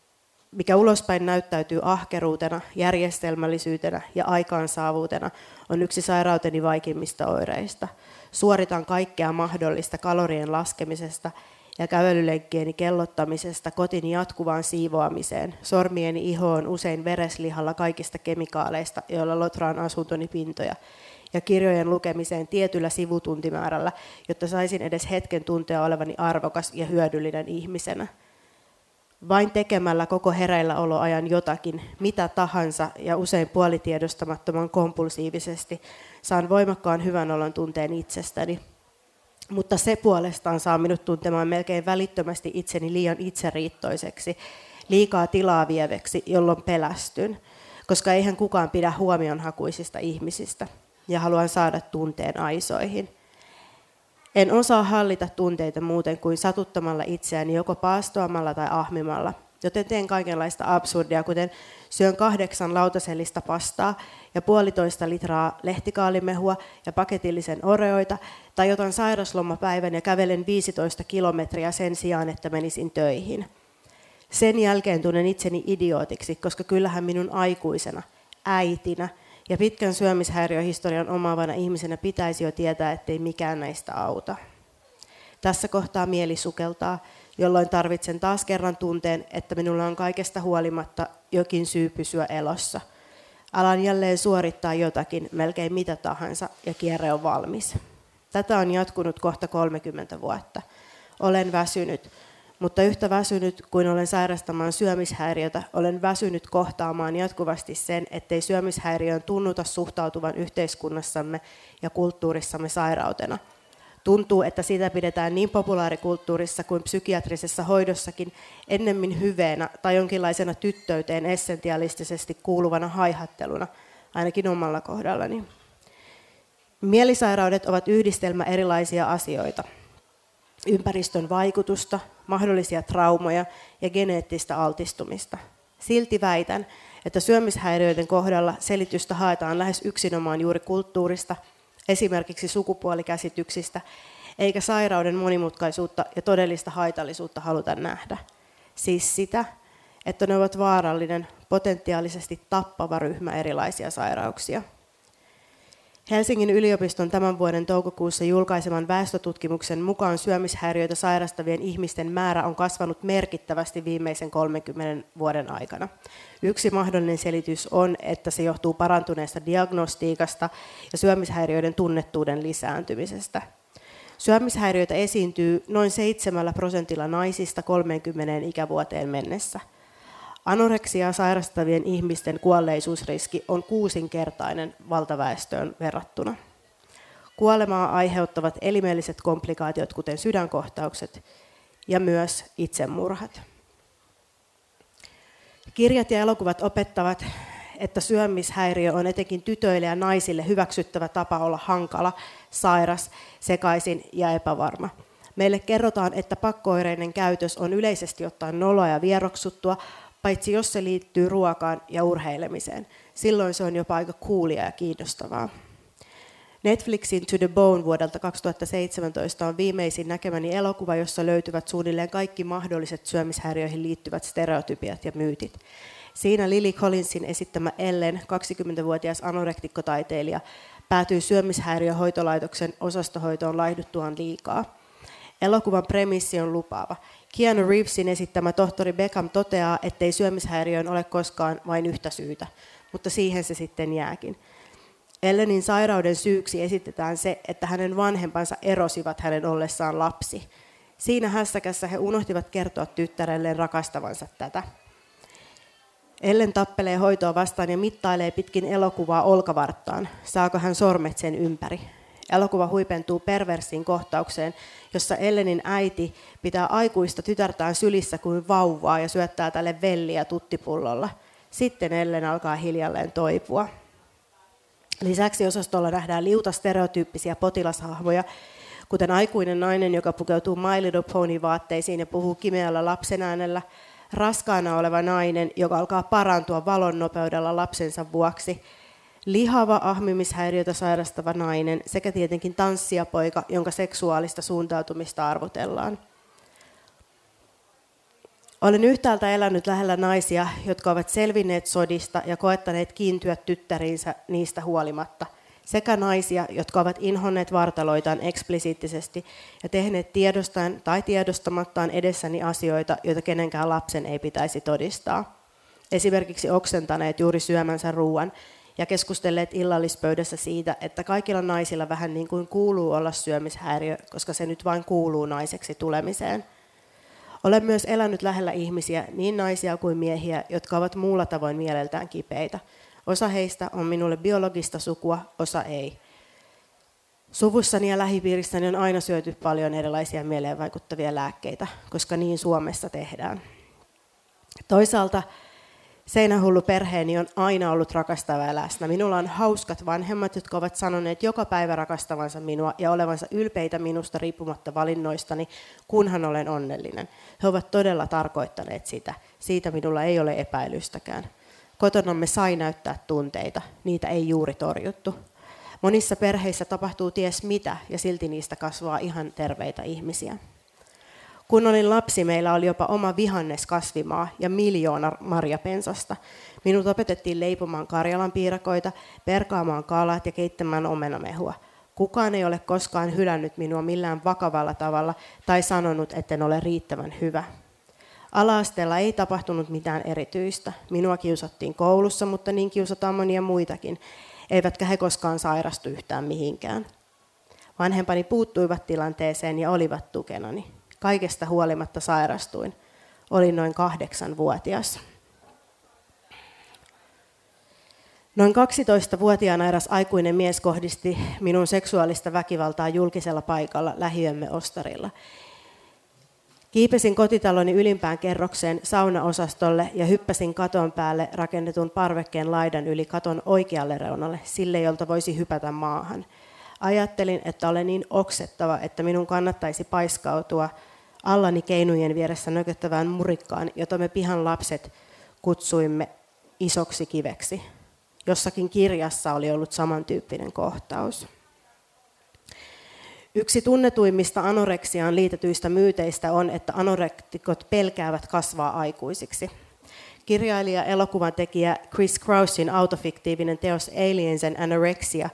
mikä ulospäin näyttäytyy ahkeruutena, järjestelmällisyytenä ja aikaansaavuutena, on yksi sairauteni vaikeimmista oireista. Suoritan kaikkea mahdollista kalorien laskemisesta ja kävelylenkkieni kellottamisesta kotini jatkuvaan siivoamiseen, sormieni ihoon usein vereslihalla kaikista kemikaaleista, joilla lotraan asuntoni pintoja, ja kirjojen lukemiseen tietyllä sivutuntimäärällä, jotta saisin edes hetken tuntea olevani arvokas ja hyödyllinen ihmisenä – vain tekemällä koko hereilläoloajan jotakin, mitä tahansa ja usein puolitiedostamattoman kompulsiivisesti, saan voimakkaan hyvän olon tunteen itsestäni. Mutta se puolestaan saa minut tuntemaan melkein välittömästi itseni liian itseriittoiseksi, liikaa tilaa vieveksi, jolloin pelästyn, koska eihän kukaan pidä huomionhakuisista ihmisistä ja haluan saada tunteen aisoihin. En osaa hallita tunteita muuten kuin satuttamalla itseäni joko paastoamalla tai ahmimalla, joten teen kaikenlaista absurdia, kuten syön kahdeksan lautasellista pastaa ja puolitoista litraa lehtikaalimehua ja paketillisen oreoita, tai otan sairaslomapäivän ja kävelen 15 kilometriä sen sijaan, että menisin töihin. Sen jälkeen tunnen itseni idiootiksi, koska kyllähän minun aikuisena, äitinä ja pitkän syömishäiriöhistorian omaavana ihmisenä pitäisi jo tietää, ettei mikään näistä auta. Tässä kohtaa mieli sukeltaa, jolloin tarvitsen taas kerran tunteen, että minulla on kaikesta huolimatta jokin syy pysyä elossa. Alan jälleen suorittaa jotakin, melkein mitä tahansa, ja kierre on valmis. Tätä on jatkunut kohta 30 vuotta. Olen väsynyt, mutta yhtä väsynyt kuin olen sairastamaan syömishäiriötä, olen väsynyt kohtaamaan jatkuvasti sen, ettei syömishäiriöön tunnuta suhtautuvan yhteiskunnassamme ja kulttuurissamme sairautena – Tuntuu, että sitä pidetään niin populaarikulttuurissa kuin psykiatrisessa hoidossakin ennemmin hyveenä tai jonkinlaisena tyttöyteen essentialistisesti kuuluvana haihatteluna, ainakin omalla kohdallani. Mielisairaudet ovat yhdistelmä erilaisia asioita. Ympäristön vaikutusta, mahdollisia traumoja ja geneettistä altistumista. Silti väitän, että syömishäiriöiden kohdalla selitystä haetaan lähes yksinomaan juuri kulttuurista esimerkiksi sukupuolikäsityksistä, eikä sairauden monimutkaisuutta ja todellista haitallisuutta haluta nähdä. Siis sitä, että ne ovat vaarallinen, potentiaalisesti tappava ryhmä erilaisia sairauksia. Helsingin yliopiston tämän vuoden toukokuussa julkaiseman väestötutkimuksen mukaan syömishäiriöitä sairastavien ihmisten määrä on kasvanut merkittävästi viimeisen 30 vuoden aikana. Yksi mahdollinen selitys on, että se johtuu parantuneesta diagnostiikasta ja syömishäiriöiden tunnettuuden lisääntymisestä. Syömishäiriöitä esiintyy noin 7 prosentilla naisista 30 ikävuoteen mennessä – Anoreksiaa sairastavien ihmisten kuolleisuusriski on kuusinkertainen valtaväestöön verrattuna. Kuolemaa aiheuttavat elimelliset komplikaatiot, kuten sydänkohtaukset ja myös itsemurhat. Kirjat ja elokuvat opettavat, että syömishäiriö on etenkin tytöille ja naisille hyväksyttävä tapa olla hankala, sairas, sekaisin ja epävarma. Meille kerrotaan, että pakkoireinen käytös on yleisesti ottaen noloa ja vieroksuttua, paitsi jos se liittyy ruokaan ja urheilemiseen. Silloin se on jopa aika coolia ja kiinnostavaa. Netflixin To the Bone vuodelta 2017 on viimeisin näkemäni elokuva, jossa löytyvät suunnilleen kaikki mahdolliset syömishäiriöihin liittyvät stereotypiat ja myytit. Siinä Lily Collinsin esittämä Ellen, 20-vuotias anorektikkotaiteilija, päätyy syömishäiriöhoitolaitoksen osastohoitoon laihduttuaan liikaa. Elokuvan premissi on lupaava. Keanu Reevesin esittämä tohtori Beckham toteaa, ettei syömishäiriöön ole koskaan vain yhtä syytä, mutta siihen se sitten jääkin. Ellenin sairauden syyksi esitetään se, että hänen vanhempansa erosivat hänen ollessaan lapsi. Siinä hässäkässä he unohtivat kertoa tyttärelleen rakastavansa tätä. Ellen tappelee hoitoa vastaan ja mittailee pitkin elokuvaa olkavarttaan. Saako hän sormet sen ympäri? Elokuva huipentuu perversiin kohtaukseen, jossa Ellenin äiti pitää aikuista tytärtään sylissä kuin vauvaa ja syöttää tälle velliä tuttipullolla. Sitten Ellen alkaa hiljalleen toipua. Lisäksi osastolla nähdään liuta stereotyyppisiä potilashahmoja, kuten aikuinen nainen, joka pukeutuu My Little Pony vaatteisiin ja puhuu kimeällä lapsen äänellä, raskaana oleva nainen, joka alkaa parantua valon nopeudella lapsensa vuoksi, lihava ahmimishäiriötä sairastava nainen sekä tietenkin tanssijapoika, jonka seksuaalista suuntautumista arvotellaan. Olen yhtäältä elänyt lähellä naisia, jotka ovat selvinneet sodista ja koettaneet kiintyä tyttäriinsä niistä huolimatta, sekä naisia, jotka ovat inhonneet vartaloitaan eksplisiittisesti ja tehneet tiedostaan tai tiedostamattaan edessäni asioita, joita kenenkään lapsen ei pitäisi todistaa. Esimerkiksi oksentaneet juuri syömänsä ruoan ja keskustelleet illallispöydässä siitä, että kaikilla naisilla vähän niin kuin kuuluu olla syömishäiriö, koska se nyt vain kuuluu naiseksi tulemiseen. Olen myös elänyt lähellä ihmisiä, niin naisia kuin miehiä, jotka ovat muulla tavoin mieleltään kipeitä. Osa heistä on minulle biologista sukua, osa ei. Suvussani ja lähipiirissäni on aina syöty paljon erilaisia mieleen vaikuttavia lääkkeitä, koska niin Suomessa tehdään. Toisaalta Seinähullu perheeni on aina ollut rakastava ja läsnä. Minulla on hauskat vanhemmat, jotka ovat sanoneet joka päivä rakastavansa minua ja olevansa ylpeitä minusta riippumatta valinnoistani, kunhan olen onnellinen. He ovat todella tarkoittaneet sitä. Siitä minulla ei ole epäilystäkään. Kotonamme sai näyttää tunteita, niitä ei juuri torjuttu. Monissa perheissä tapahtuu ties mitä ja silti niistä kasvaa ihan terveitä ihmisiä. Kun olin lapsi, meillä oli jopa oma vihannes kasvimaa ja miljoona marjapensasta. Minut opetettiin leipomaan Karjalan piirakoita, perkaamaan kalat ja keittämään omenamehua. Kukaan ei ole koskaan hylännyt minua millään vakavalla tavalla tai sanonut, etten ole riittävän hyvä. Alaasteella ei tapahtunut mitään erityistä. Minua kiusattiin koulussa, mutta niin kiusataan monia muitakin. Eivätkä he koskaan sairastu yhtään mihinkään. Vanhempani puuttuivat tilanteeseen ja olivat tukenani. Kaikesta huolimatta sairastuin. Olin noin kahdeksan vuotias. Noin 12-vuotiaana eräs aikuinen mies kohdisti minun seksuaalista väkivaltaa julkisella paikalla lähiömme ostarilla. Kiipesin kotitaloni ylimpään kerrokseen saunaosastolle ja hyppäsin katon päälle rakennetun parvekkeen laidan yli katon oikealle reunalle, sille jolta voisi hypätä maahan. Ajattelin, että olen niin oksettava, että minun kannattaisi paiskautua allani keinujen vieressä nököttävään murikkaan, jota me pihan lapset kutsuimme isoksi kiveksi. Jossakin kirjassa oli ollut samantyyppinen kohtaus. Yksi tunnetuimmista anoreksiaan liitetyistä myyteistä on, että anorektikot pelkäävät kasvaa aikuisiksi. Kirjailija elokuvan tekijä Chris Krausin autofiktiivinen teos Aliens and Anorexia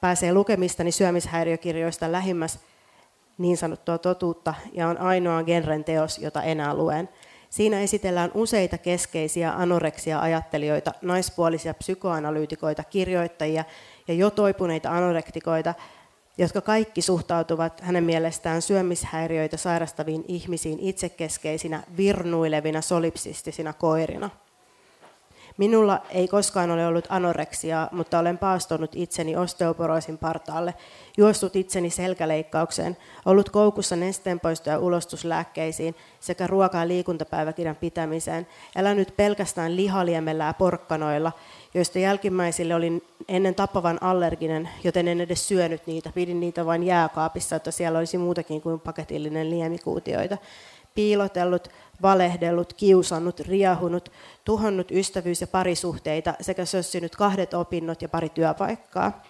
pääsee lukemistani syömishäiriökirjoista lähimmäs niin sanottua totuutta ja on ainoa genren teos, jota enää luen. Siinä esitellään useita keskeisiä anoreksia-ajattelijoita, naispuolisia psykoanalyytikoita, kirjoittajia ja jo toipuneita anorektikoita, jotka kaikki suhtautuvat hänen mielestään syömishäiriöitä sairastaviin ihmisiin itsekeskeisinä, virnuilevina, solipsistisina koirina – Minulla ei koskaan ole ollut anoreksiaa, mutta olen paastonut itseni osteoporoosin partaalle, juossut itseni selkäleikkaukseen, ollut koukussa nesteenpoisto- ja ulostuslääkkeisiin sekä ruoka- ja liikuntapäiväkirjan pitämiseen, elänyt pelkästään lihaliemellä ja porkkanoilla, joista jälkimmäisille olin ennen tappavan allerginen, joten en edes syönyt niitä, pidin niitä vain jääkaapissa, että siellä olisi muutakin kuin paketillinen liemikuutioita. Piilotellut, valehdellut, kiusannut, riahunut, tuhonnut ystävyys- ja parisuhteita sekä sössinyt kahdet opinnot ja pari työpaikkaa.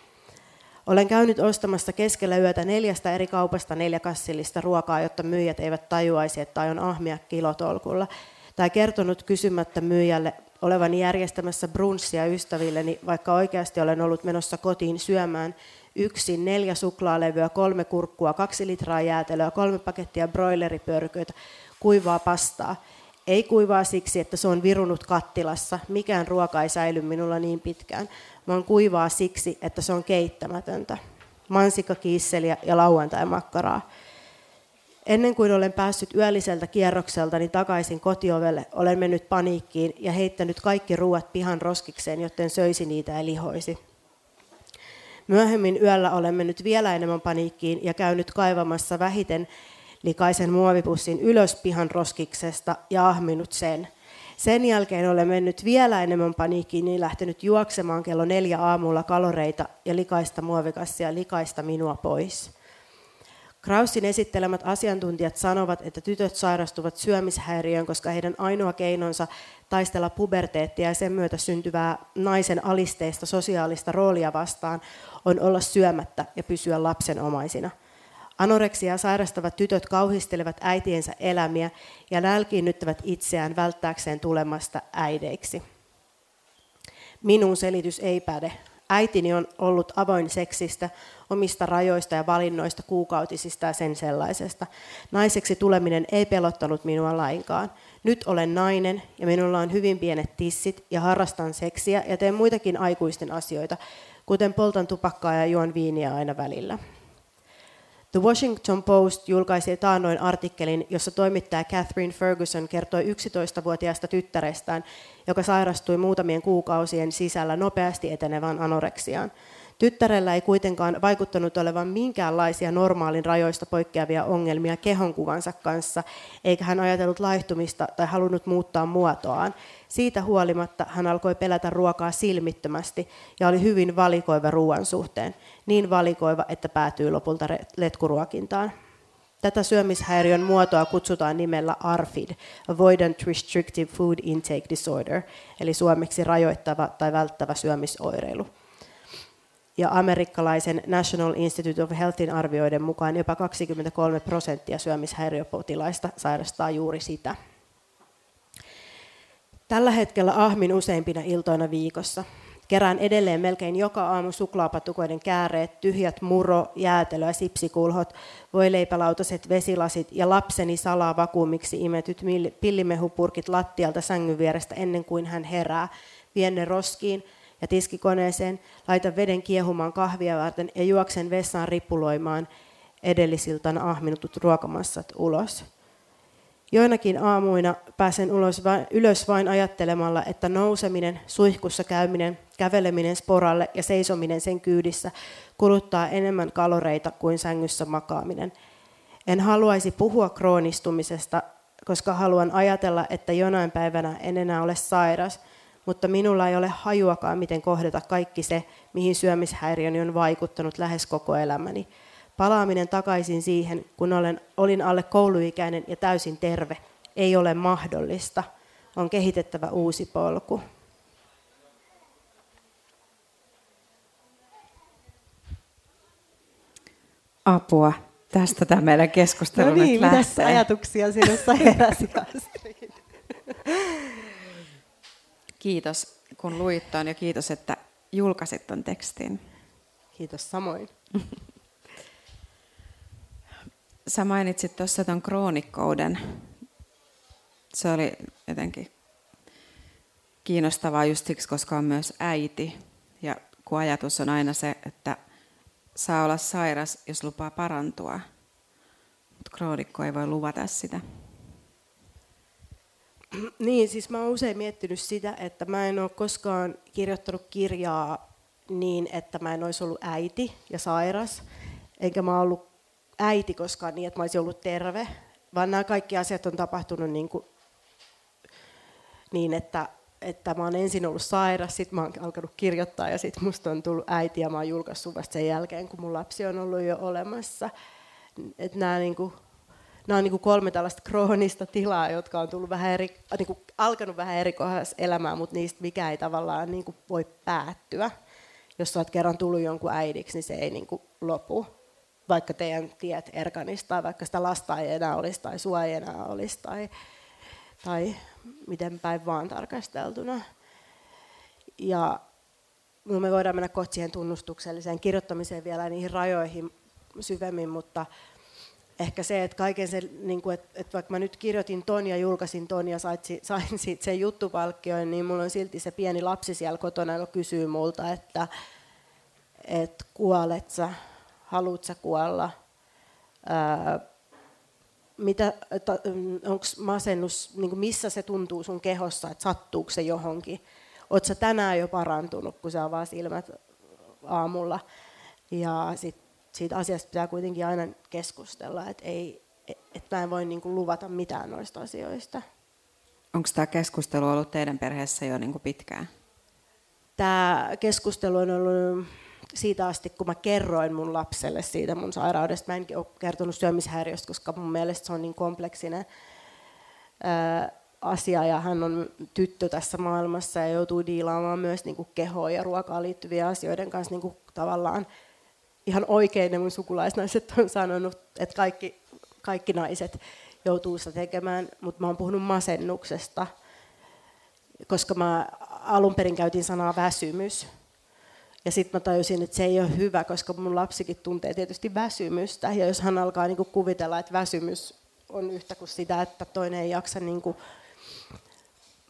Olen käynyt ostamassa keskellä yötä neljästä eri kaupasta neljä kassillista ruokaa, jotta myyjät eivät tajuaisi, että aion ahmia kilotolkulla. Tai kertonut kysymättä myyjälle olevan järjestämässä brunssia ystävilleni, vaikka oikeasti olen ollut menossa kotiin syömään yksin neljä suklaalevyä, kolme kurkkua, kaksi litraa jäätelöä, kolme pakettia broileripörköitä, kuivaa pastaa. Ei kuivaa siksi, että se on virunut kattilassa. Mikään ruoka ei säily minulla niin pitkään, vaan kuivaa siksi, että se on keittämätöntä. Mansikkakiisseliä ja lauantai-makkaraa. Ennen kuin olen päässyt yölliseltä kierrokseltani takaisin kotiovelle, olen mennyt paniikkiin ja heittänyt kaikki ruuat pihan roskikseen, joten söisi niitä ja lihoisi. Myöhemmin yöllä olen mennyt vielä enemmän paniikkiin ja käynyt kaivamassa vähiten likaisen muovipussin ylös pihan roskiksesta ja ahminut sen. Sen jälkeen olen mennyt vielä enemmän paniikkiin niin lähtenyt juoksemaan kello neljä aamulla kaloreita ja likaista muovikassia likaista minua pois. Krausin esittelemät asiantuntijat sanovat, että tytöt sairastuvat syömishäiriöön, koska heidän ainoa keinonsa taistella puberteettia ja sen myötä syntyvää naisen alisteista sosiaalista roolia vastaan on olla syömättä ja pysyä lapsenomaisina. Anoreksia sairastavat tytöt kauhistelevat äitiensä elämiä ja nälkiinnyttävät itseään välttääkseen tulemasta äideiksi. Minun selitys ei päde. Äitini on ollut avoin seksistä, omista rajoista ja valinnoista, kuukautisista ja sen sellaisesta. Naiseksi tuleminen ei pelottanut minua lainkaan. Nyt olen nainen ja minulla on hyvin pienet tissit ja harrastan seksiä ja teen muitakin aikuisten asioita, kuten poltan tupakkaa ja juon viiniä aina välillä. The Washington Post julkaisi taannoin artikkelin, jossa toimittaja Catherine Ferguson kertoi 11-vuotiaasta tyttärestään, joka sairastui muutamien kuukausien sisällä nopeasti etenevään anoreksiaan. Tyttärellä ei kuitenkaan vaikuttanut olevan minkäänlaisia normaalin rajoista poikkeavia ongelmia kehonkuvansa kanssa, eikä hän ajatellut laihtumista tai halunnut muuttaa muotoaan. Siitä huolimatta hän alkoi pelätä ruokaa silmittömästi ja oli hyvin valikoiva ruoan suhteen. Niin valikoiva, että päätyi lopulta letkuruokintaan. Tätä syömishäiriön muotoa kutsutaan nimellä ARFID, Avoidant Restrictive Food Intake Disorder, eli suomeksi rajoittava tai välttävä syömisoireilu. Ja amerikkalaisen National Institute of Healthin arvioiden mukaan jopa 23 prosenttia syömishäiriöpotilaista sairastaa juuri sitä. Tällä hetkellä ahmin useimpina iltoina viikossa. Kerään edelleen melkein joka aamu suklaapatukoiden kääreet, tyhjät muro, jäätelö ja sipsikulhot, voileipälautaset, vesilasit ja lapseni salaa vakuumiksi imetyt pillimehupurkit lattialta sängyn vierestä ennen kuin hän herää. Vien ne roskiin ja tiskikoneeseen, laita veden kiehumaan kahvia varten ja juoksen vessaan ripuloimaan edellisiltana ahminutut ruokamassat ulos. Joinakin aamuina pääsen ulos vain, ylös vain ajattelemalla, että nouseminen, suihkussa käyminen, käveleminen sporalle ja seisominen sen kyydissä kuluttaa enemmän kaloreita kuin sängyssä makaaminen. En haluaisi puhua kroonistumisesta, koska haluan ajatella, että jonain päivänä en enää ole sairas, mutta minulla ei ole hajuakaan, miten kohdata kaikki se, mihin syömishäiriöni on vaikuttanut lähes koko elämäni – Palaaminen takaisin siihen, kun olen, olin alle kouluikäinen ja täysin terve, ei ole mahdollista. On kehitettävä uusi polku. Apua. Tästä tämä meidän keskustelu no niin, nyt lähtee. ajatuksia sinussa heräsi, Kiitos, kun luit ton ja kiitos, että julkaisit ton tekstin. Kiitos samoin. Sä mainitsit tuossa tuon kroonikkouden. Se oli jotenkin kiinnostavaa just siksi, koska on myös äiti. Ja kun ajatus on aina se, että saa olla sairas, jos lupaa parantua. Mutta kroonikko ei voi luvata sitä. Niin, siis mä oon usein miettinyt sitä, että mä en ole koskaan kirjoittanut kirjaa niin, että mä en olisi ollut äiti ja sairas. Enkä mä ollut äiti koskaan niin, että mä olisin ollut terve, vaan nämä kaikki asiat on tapahtunut niin, kuin, niin että, että mä oon ensin ollut sairas, sitten mä oon alkanut kirjoittaa ja sitten musta on tullut äiti ja mä oon julkaissut vasta sen jälkeen, kun mun lapsi on ollut jo olemassa. Että nämä, niin kuin, nämä on niin kuin kolme tällaista kroonista tilaa, jotka on tullut vähän eri, niin kuin alkanut vähän eri kohdassa elämää, mutta niistä mikä ei tavallaan niin kuin voi päättyä. Jos oot kerran tullut jonkun äidiksi, niin se ei niin kuin lopu vaikka teidän tiet erkanista tai vaikka sitä lasta ei enää olisi tai sua ei enää olisi tai, tai miten päin vaan tarkasteltuna. Ja me voidaan mennä kohti siihen tunnustukselliseen kirjoittamiseen vielä niihin rajoihin syvemmin, mutta ehkä se, että kaiken se, niin kuin, että, että vaikka mä nyt kirjoitin ton ja julkaisin ton ja sain, sain siitä sen juttupalkkion, niin mulla on silti se pieni lapsi siellä kotona, joka kysyy multa, että, että kuolet sä haluat sä kuolla, ää, mitä, onko masennus, niin missä se tuntuu sun kehossa, että sattuuko se johonkin. Oletko tänään jo parantunut, kun sä avaat silmät aamulla. Ja sit, siitä asiasta pitää kuitenkin aina keskustella, että ei, et mä en voi niin kuin luvata mitään noista asioista. Onko tämä keskustelu ollut teidän perheessä jo niin kuin pitkään? Tämä keskustelu on ollut siitä asti, kun mä kerroin mun lapselle siitä mun sairaudesta. Mä en ole kertonut syömishäiriöstä, koska mun mielestä se on niin kompleksinen ää, asia ja hän on tyttö tässä maailmassa ja joutuu diilaamaan myös niin kuin kehoon ja ruokaan liittyviä asioiden kanssa niin kuin tavallaan ihan oikein ne mun sukulaisnaiset on sanonut, että kaikki, kaikki naiset joutuu sitä tekemään, mutta mä oon puhunut masennuksesta, koska mä alun perin käytin sanaa väsymys, ja sitten mä tajusin, että se ei ole hyvä, koska mun lapsikin tuntee tietysti väsymystä. Ja jos hän alkaa niinku kuvitella, että väsymys on yhtä kuin sitä, että toinen ei jaksa niinku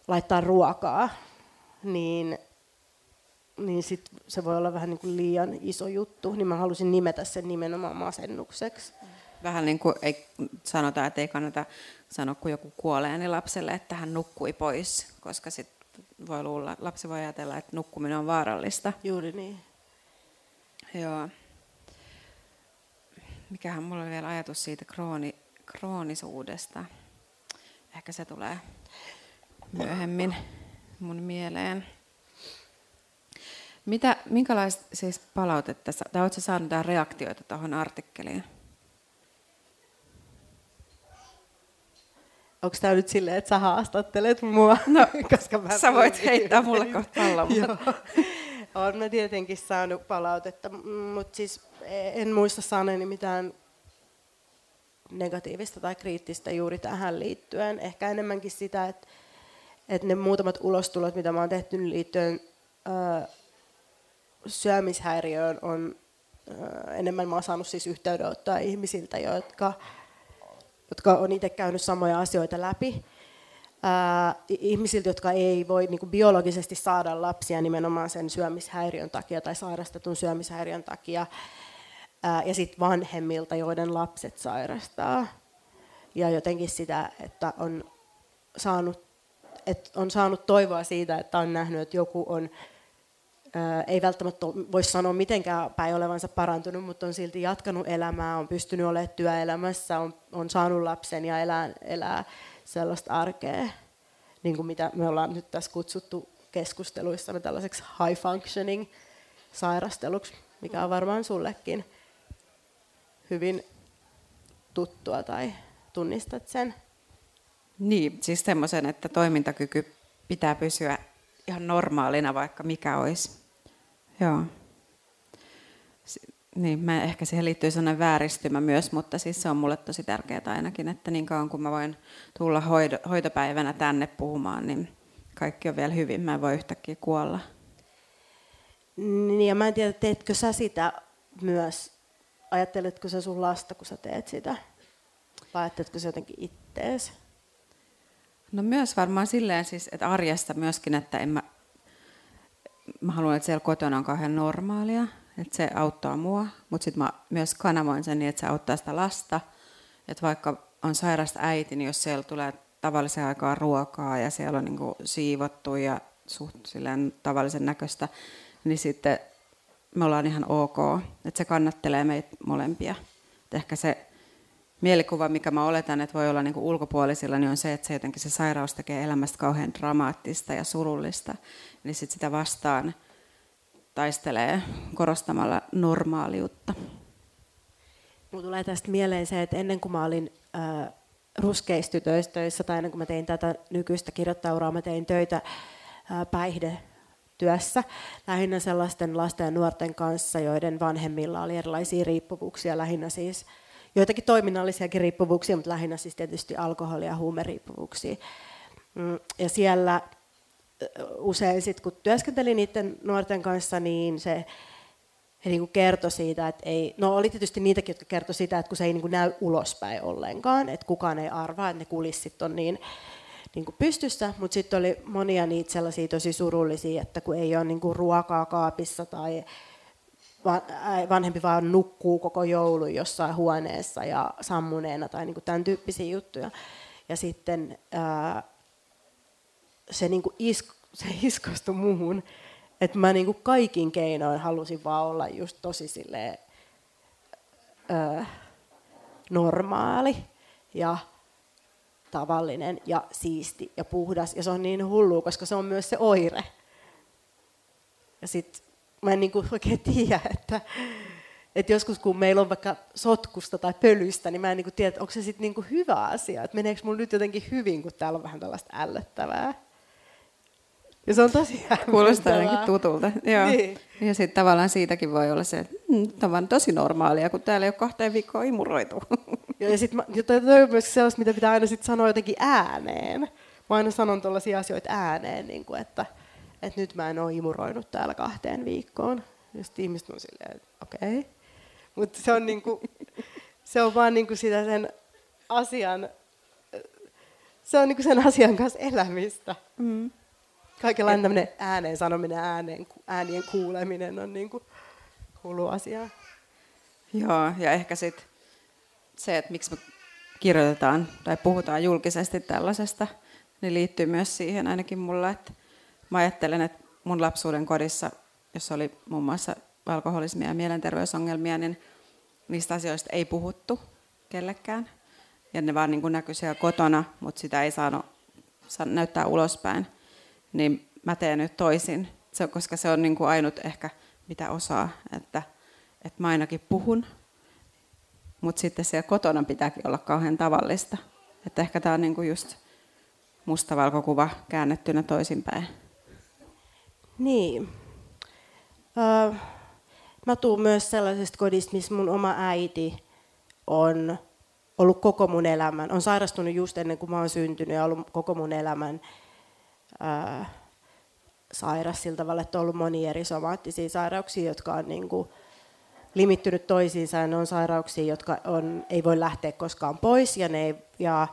laittaa ruokaa, niin, niin sit se voi olla vähän niinku liian iso juttu. Niin mä halusin nimetä sen nimenomaan masennukseksi. Vähän niin kuin ei sanota, että ei kannata sanoa, kun joku kuolee niin lapselle, että hän nukkui pois, koska sit voi luulla, lapsi voi ajatella, että nukkuminen on vaarallista. Juuri niin. Joo. Mikähän mulla oli vielä ajatus siitä krooni, kroonisuudesta. Ehkä se tulee myöhemmin mun mieleen. Mitä, minkälaista siis palautetta, tai oletko saanut reaktioita tuohon artikkeliin? Onko tämä nyt silleen, että sä haastattelet mua? No, Koska mä sä voit heittää mulle kohta pallon. Olen mä tietenkin saanut palautetta, mutta siis en muista saaneeni mitään negatiivista tai kriittistä juuri tähän liittyen. Ehkä enemmänkin sitä, että, että ne muutamat ulostulot, mitä mä oon tehty liittyen ää, syömishäiriöön, on ää, enemmän mä oon saanut siis yhteydenottoa ihmisiltä, jotka, jotka on itse käynyt samoja asioita läpi. Ihmisiltä, jotka ei voi niin kuin biologisesti saada lapsia nimenomaan sen syömishäiriön takia tai sairastetun syömishäiriön takia ja sitten vanhemmilta, joiden lapset sairastaa. Ja jotenkin sitä, että on saanut, että on saanut toivoa siitä, että on nähnyt, että joku on, ei välttämättä voi sanoa mitenkään päin olevansa parantunut, mutta on silti jatkanut elämää, on pystynyt olemaan työelämässä, on, on saanut lapsen ja elää, elää sellaista arkea, niin kuin mitä me ollaan nyt tässä kutsuttu keskusteluissa tällaiseksi high functioning sairasteluksi, mikä on varmaan sullekin hyvin tuttua tai tunnistat sen? Niin, siis semmoisen, että toimintakyky pitää pysyä ihan normaalina, vaikka mikä olisi. Joo. Niin, mä ehkä siihen liittyy sellainen vääristymä myös, mutta siis se on mulle tosi tärkeää ainakin, että niin kauan kun mä voin tulla hoito, hoitopäivänä tänne puhumaan, niin kaikki on vielä hyvin, mä en voi yhtäkkiä kuolla. Niin, ja mä en tiedä, teetkö sä sitä myös ajatteletko sä sun lasta, kun sä teet sitä? Vai ajatteletko sä jotenkin ittees? No myös varmaan silleen siis, että arjesta myöskin, että en mä, mä haluan, että siellä kotona on kauhean normaalia, että se auttaa mua, mutta sitten mä myös kanavoin sen niin, että se auttaa sitä lasta, että vaikka on sairasta äiti, niin jos siellä tulee tavallisen aikaa ruokaa ja siellä on niin siivottu ja suht silleen tavallisen näköistä, niin sitten me ollaan ihan ok, että se kannattelee meitä molempia. Et ehkä se mielikuva, mikä mä oletan, että voi olla niin ulkopuolisilla, niin on se, että se jotenkin se sairaus tekee elämästä kauhean dramaattista ja surullista. Niin sit sitä vastaan taistelee korostamalla normaaliutta. Mulla tulee tästä mieleen se, että ennen kuin mä olin äh, ruskeistytöissä tai ennen kuin mä tein tätä nykyistä kirjoittauraa, mä tein töitä äh, päihde työssä lähinnä sellaisten lasten ja nuorten kanssa, joiden vanhemmilla oli erilaisia riippuvuuksia, lähinnä siis joitakin toiminnallisiakin riippuvuuksia, mutta lähinnä siis tietysti alkoholi- ja huumeriippuvuuksia. Mm, ja siellä usein sit, kun työskentelin niiden nuorten kanssa, niin se he niin kertoi siitä, että ei, no oli tietysti niitäkin, jotka kertoi sitä, että kun se ei niin näy ulospäin ollenkaan, että kukaan ei arvaa, että ne kulissit on niin niin kuin pystyssä, mutta sitten oli monia niitä sellaisia tosi surullisia, että kun ei ole niin kuin ruokaa kaapissa tai vanhempi vaan nukkuu koko joulu jossain huoneessa ja sammuneena tai niin kuin tämän tyyppisiä juttuja. Ja sitten ää, se, niin kuin isk, se iskostui muuhun, että mä niin kuin kaikin keinoin halusin vaan olla just tosi silleen, ää, normaali ja tavallinen ja siisti ja puhdas. Ja se on niin hullu, koska se on myös se oire. Ja sitten mä en niinku oikein tiedä, että, että joskus kun meillä on vaikka sotkusta tai pölystä, niin mä en niinku tiedä, että onko se sitten niinku hyvä asia. Että meneekö mulla nyt jotenkin hyvin, kun täällä on vähän tällaista ällöttävää. Ja se on tosi Kuulostaa jotenkin tutulta. Joo. Niin. Ja sitten tavallaan siitäkin voi olla se, että mm, tämä on tosi normaalia, kun täällä ei ole kahteen viikkoon imuroitu. Ja sitten toi on myös sellaista, mitä pitää aina sit sanoa jotenkin ääneen. Mä aina sanon tuollaisia asioita ääneen, niin kuin, että, että nyt mä en ole imuroinut täällä kahteen viikkoon. Ja sitten ihmiset on silleen, että okei. Okay. Mutta se on, niin kuin, se on vaan niin kuin sitä sen asian, se on niin kuin sen asian kanssa elämistä. Mm. Kaikenlainen tämmöinen ääneen sanominen, ääneen, äänien kuuleminen on niin kuin kuuluu asiaan. Joo, ja ehkä sitten se, että miksi me kirjoitetaan tai puhutaan julkisesti tällaisesta, niin liittyy myös siihen ainakin mulla, että mä ajattelen, että mun lapsuuden kodissa, jossa oli muun muassa alkoholismia ja mielenterveysongelmia, niin niistä asioista ei puhuttu kellekään. Ja ne vaan niin kuin näkyi siellä kotona, mutta sitä ei saanut näyttää ulospäin. Niin mä teen nyt toisin, se, koska se on niin kuin ainut ehkä mitä osaa, että, että mä ainakin puhun, mutta sitten siellä kotona pitääkin olla kauhean tavallista. Että ehkä tämä on niin kuin just mustavalkokuva käännettynä toisinpäin. Niin. Uh, mä tuun myös sellaisesta kodista, missä mun oma äiti on ollut koko mun elämän, on sairastunut just ennen kuin mä oon syntynyt ja ollut koko mun elämän uh, sairas sillä tavalla, että on ollut monia eri somaattisia sairauksia, jotka on niin kuin limittynyt toisiinsa. Ja ne on sairauksia, jotka on, ei voi lähteä koskaan pois ja ne, ei, ja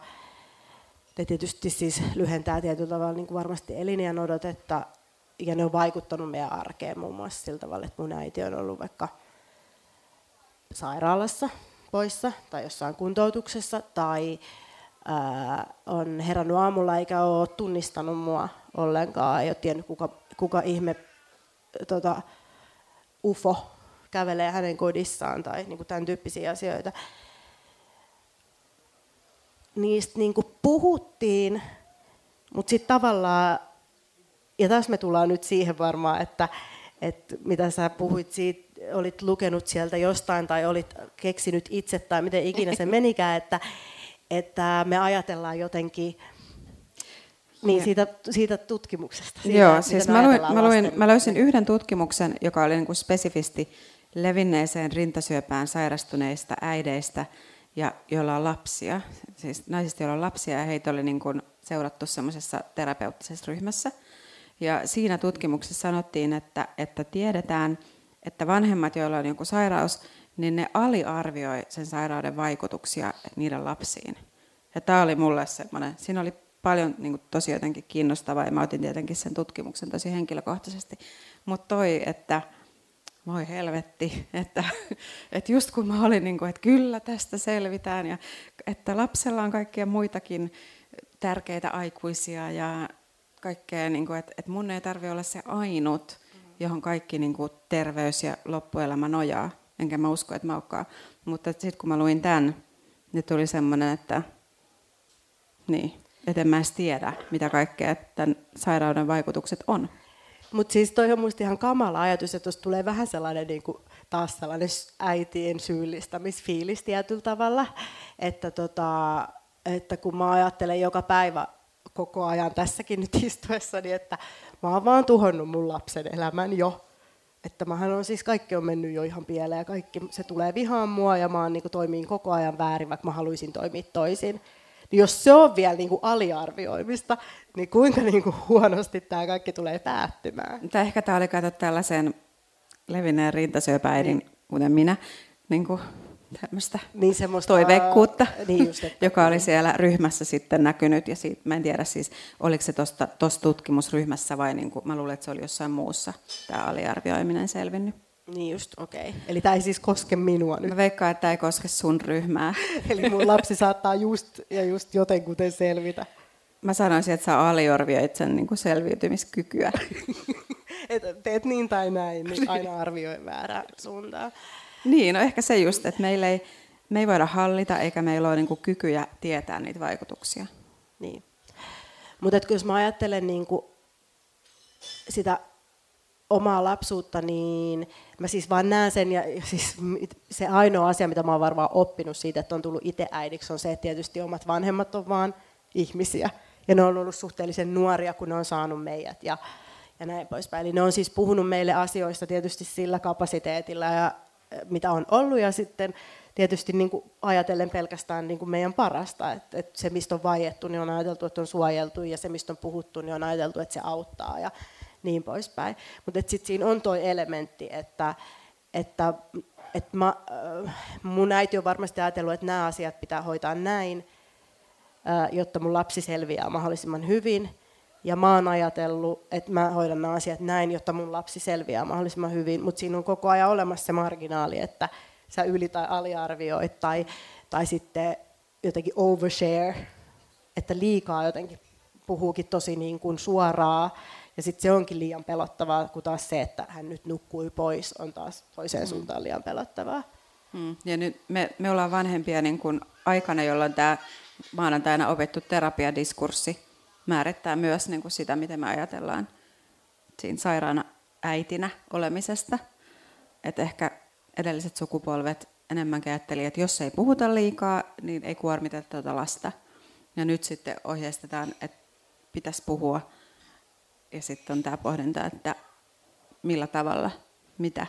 ne tietysti siis lyhentää tietyllä tavalla niin kuin varmasti eliniän odotetta ja ne on vaikuttanut meidän arkeen muun muassa sillä tavalla, että mun äiti on ollut vaikka sairaalassa poissa tai jossain kuntoutuksessa tai ää, on herännyt aamulla eikä ole tunnistanut mua ollenkaan, ei ole tiennyt kuka, kuka ihme tota, UFO kävelee hänen kodissaan tai niin kuin tämän tyyppisiä asioita. Niistä niin kuin puhuttiin, mutta sitten tavallaan, ja taas me tullaan nyt siihen varmaan, että, että mitä sä puhuit siitä, olit lukenut sieltä jostain tai olit keksinyt itse tai miten ikinä se menikään, että, että me ajatellaan jotenkin, niin, siitä, siitä tutkimuksesta. Siitä, Joo, siis mä, luin, mä, luin, mä löysin yhden tutkimuksen, joka oli niin kuin spesifisti levinneeseen rintasyöpään sairastuneista äideistä, ja joilla on lapsia, siis naisista, joilla on lapsia, ja heitä oli niin kuin seurattu semmoisessa terapeuttisessa ryhmässä. Ja siinä tutkimuksessa sanottiin, että, että tiedetään, että vanhemmat, joilla on joku sairaus, niin ne aliarvioi sen sairauden vaikutuksia niiden lapsiin. Ja tämä oli mulle semmoinen, siinä oli paljon niin kuin, tosi jotenkin kiinnostavaa, ja mä otin tietenkin sen tutkimuksen tosi henkilökohtaisesti. Mutta toi, että voi helvetti, että, että just kun mä olin, niin kuin, että kyllä tästä selvitään, ja että lapsella on kaikkia muitakin tärkeitä aikuisia, ja kaikkea, niin kuin, että, että mun ei tarvi olla se ainut, johon kaikki niin kuin, terveys ja loppuelämä nojaa. Enkä mä usko, että mä olekaan. Mutta sitten kun mä luin tämän, niin tuli semmoinen, että niin, että en mä edes tiedä, mitä kaikkea tämän sairauden vaikutukset on. Mutta siis toi on musta ihan kamala ajatus, että tuossa tulee vähän sellainen niin kuin, taas sellainen äitien syyllistämisfiilis tietyllä tavalla, että, tota, että kun mä ajattelen joka päivä koko ajan tässäkin nyt istuessani, että mä oon vaan tuhonnut mun lapsen elämän jo. Että mähän on siis, kaikki on mennyt jo ihan pieleen ja kaikki, se tulee vihaan mua ja mä oon, niin kuin, toimiin koko ajan väärin, vaikka mä haluaisin toimia toisin. Niin jos se on vielä niin kuin aliarvioimista, niin kuinka niin kuin huonosti tämä kaikki tulee päättymään? Tai ehkä tämä oli kato tällaisen levinneen rintasyöpäidin, niin. kuten minä, niin kuin tämmöistä niin semmoista, toiveikkuutta, niin just, että, joka oli siellä ryhmässä sitten näkynyt. Ja siitä, mä en tiedä siis, oliko se tuossa tutkimusryhmässä vai niin kuin, mä luulen, että se oli jossain muussa tämä aliarvioiminen selvinnyt. Niin just, okei. Okay. Eli tämä ei siis koske minua nyt. Mä veikkaan, että tämä ei koske sun ryhmää. Eli mun lapsi saattaa just ja just jotenkuten selvitä. Mä sanoisin, että sä aliarvioit sen niin kuin selviytymiskykyä. Et teet niin tai näin, niin aina arvioi väärää suuntaan. Niin, no ehkä se just, että meillä ei, me ei voida hallita eikä meillä ole niin kuin kykyjä tietää niitä vaikutuksia. Niin. Mutta jos mä ajattelen niin kuin sitä omaa lapsuutta, niin mä siis vaan näen sen, ja siis se ainoa asia, mitä mä oon varmaan oppinut siitä, että on tullut itse äidiksi, on se, että tietysti omat vanhemmat on vaan ihmisiä. Ja ne on ollut suhteellisen nuoria, kun ne on saanut meidät ja, ja näin poispäin. Eli ne on siis puhunut meille asioista tietysti sillä kapasiteetilla, ja, mitä on ollut, ja sitten tietysti niin kuin ajatellen pelkästään niin kuin meidän parasta, että, että se, mistä on vaiettu, niin on ajateltu, että on suojeltu, ja se, mistä on puhuttu, niin on ajateltu, että se auttaa. Ja, niin poispäin. Mutta sitten siinä on tuo elementti, että, että, että mä, äh, mun äiti on varmasti ajatellut, että nämä asiat pitää hoitaa näin, äh, jotta mun lapsi selviää mahdollisimman hyvin. Ja mä oon ajatellut, että mä hoidan nämä asiat näin, jotta mun lapsi selviää mahdollisimman hyvin. Mutta siinä on koko ajan olemassa se marginaali, että sä yli- tai aliarvioit tai, tai sitten jotenkin overshare, että liikaa jotenkin puhuukin tosi niin kuin suoraa. Ja sitten se onkin liian pelottavaa, kun taas se, että hän nyt nukkui pois, on taas toiseen mm. suuntaan liian pelottavaa. Mm. Ja nyt me, me ollaan vanhempia niin kuin aikana, jolloin tämä maanantaina opettu terapiadiskurssi määrittää myös niin kuin sitä, miten me ajatellaan siinä sairaana äitinä olemisesta. Että ehkä edelliset sukupolvet enemmänkin ajatteli, että jos ei puhuta liikaa, niin ei kuormiteta tuota lasta. Ja nyt sitten ohjeistetaan, että pitäisi puhua. Ja sitten on tämä pohdinta, että millä tavalla, mitä,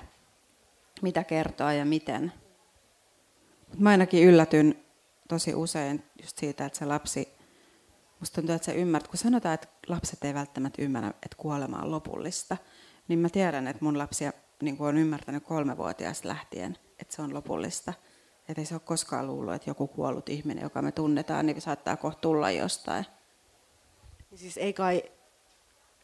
mitä kertoa ja miten. Mä ainakin yllätyn tosi usein just siitä, että se lapsi, musta tuntuu, että se ymmärtää, kun sanotaan, että lapset ei välttämättä ymmärrä, että kuolema on lopullista, niin mä tiedän, että mun lapsia niin on ymmärtänyt kolmevuotiaasta lähtien, että se on lopullista. Että ei se ole koskaan luullut, että joku kuollut ihminen, joka me tunnetaan, niin saattaa kohta tulla jostain. Siis ei kai,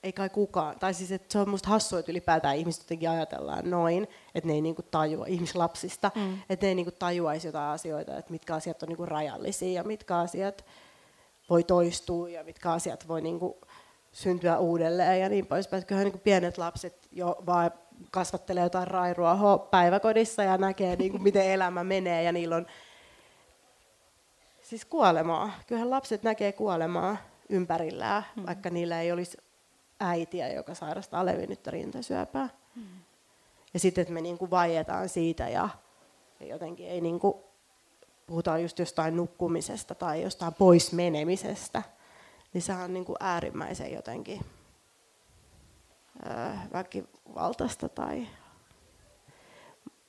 ei kai kukaan, tai siis että se on musta hassua, että ylipäätään ihmiset jotenkin ajatellaan noin, että ne ei niinku tajua ihmislapsista, mm. että ne ei niinku tajuaisi jotain asioita, että mitkä asiat on niinku rajallisia ja mitkä asiat voi toistua ja mitkä asiat voi niinku syntyä uudelleen ja niin poispäin. Kyllähän niinku pienet lapset jo vaan kasvattelee jotain rairuohoa päiväkodissa ja näkee, niin kuin, miten elämä menee ja niillä on siis kuolemaa. Kyllähän lapset näkee kuolemaa ympärillään, mm. vaikka niillä ei olisi äitiä, joka sairastaa levinnyttä rintasyöpää. Mm. Ja sitten, että me niin kuin vaietaan siitä ja, ja jotenkin ei niin kuin, puhutaan just jostain nukkumisesta tai jostain pois menemisestä, niin se on niin kuin äärimmäisen jotenkin väkivaltaista tai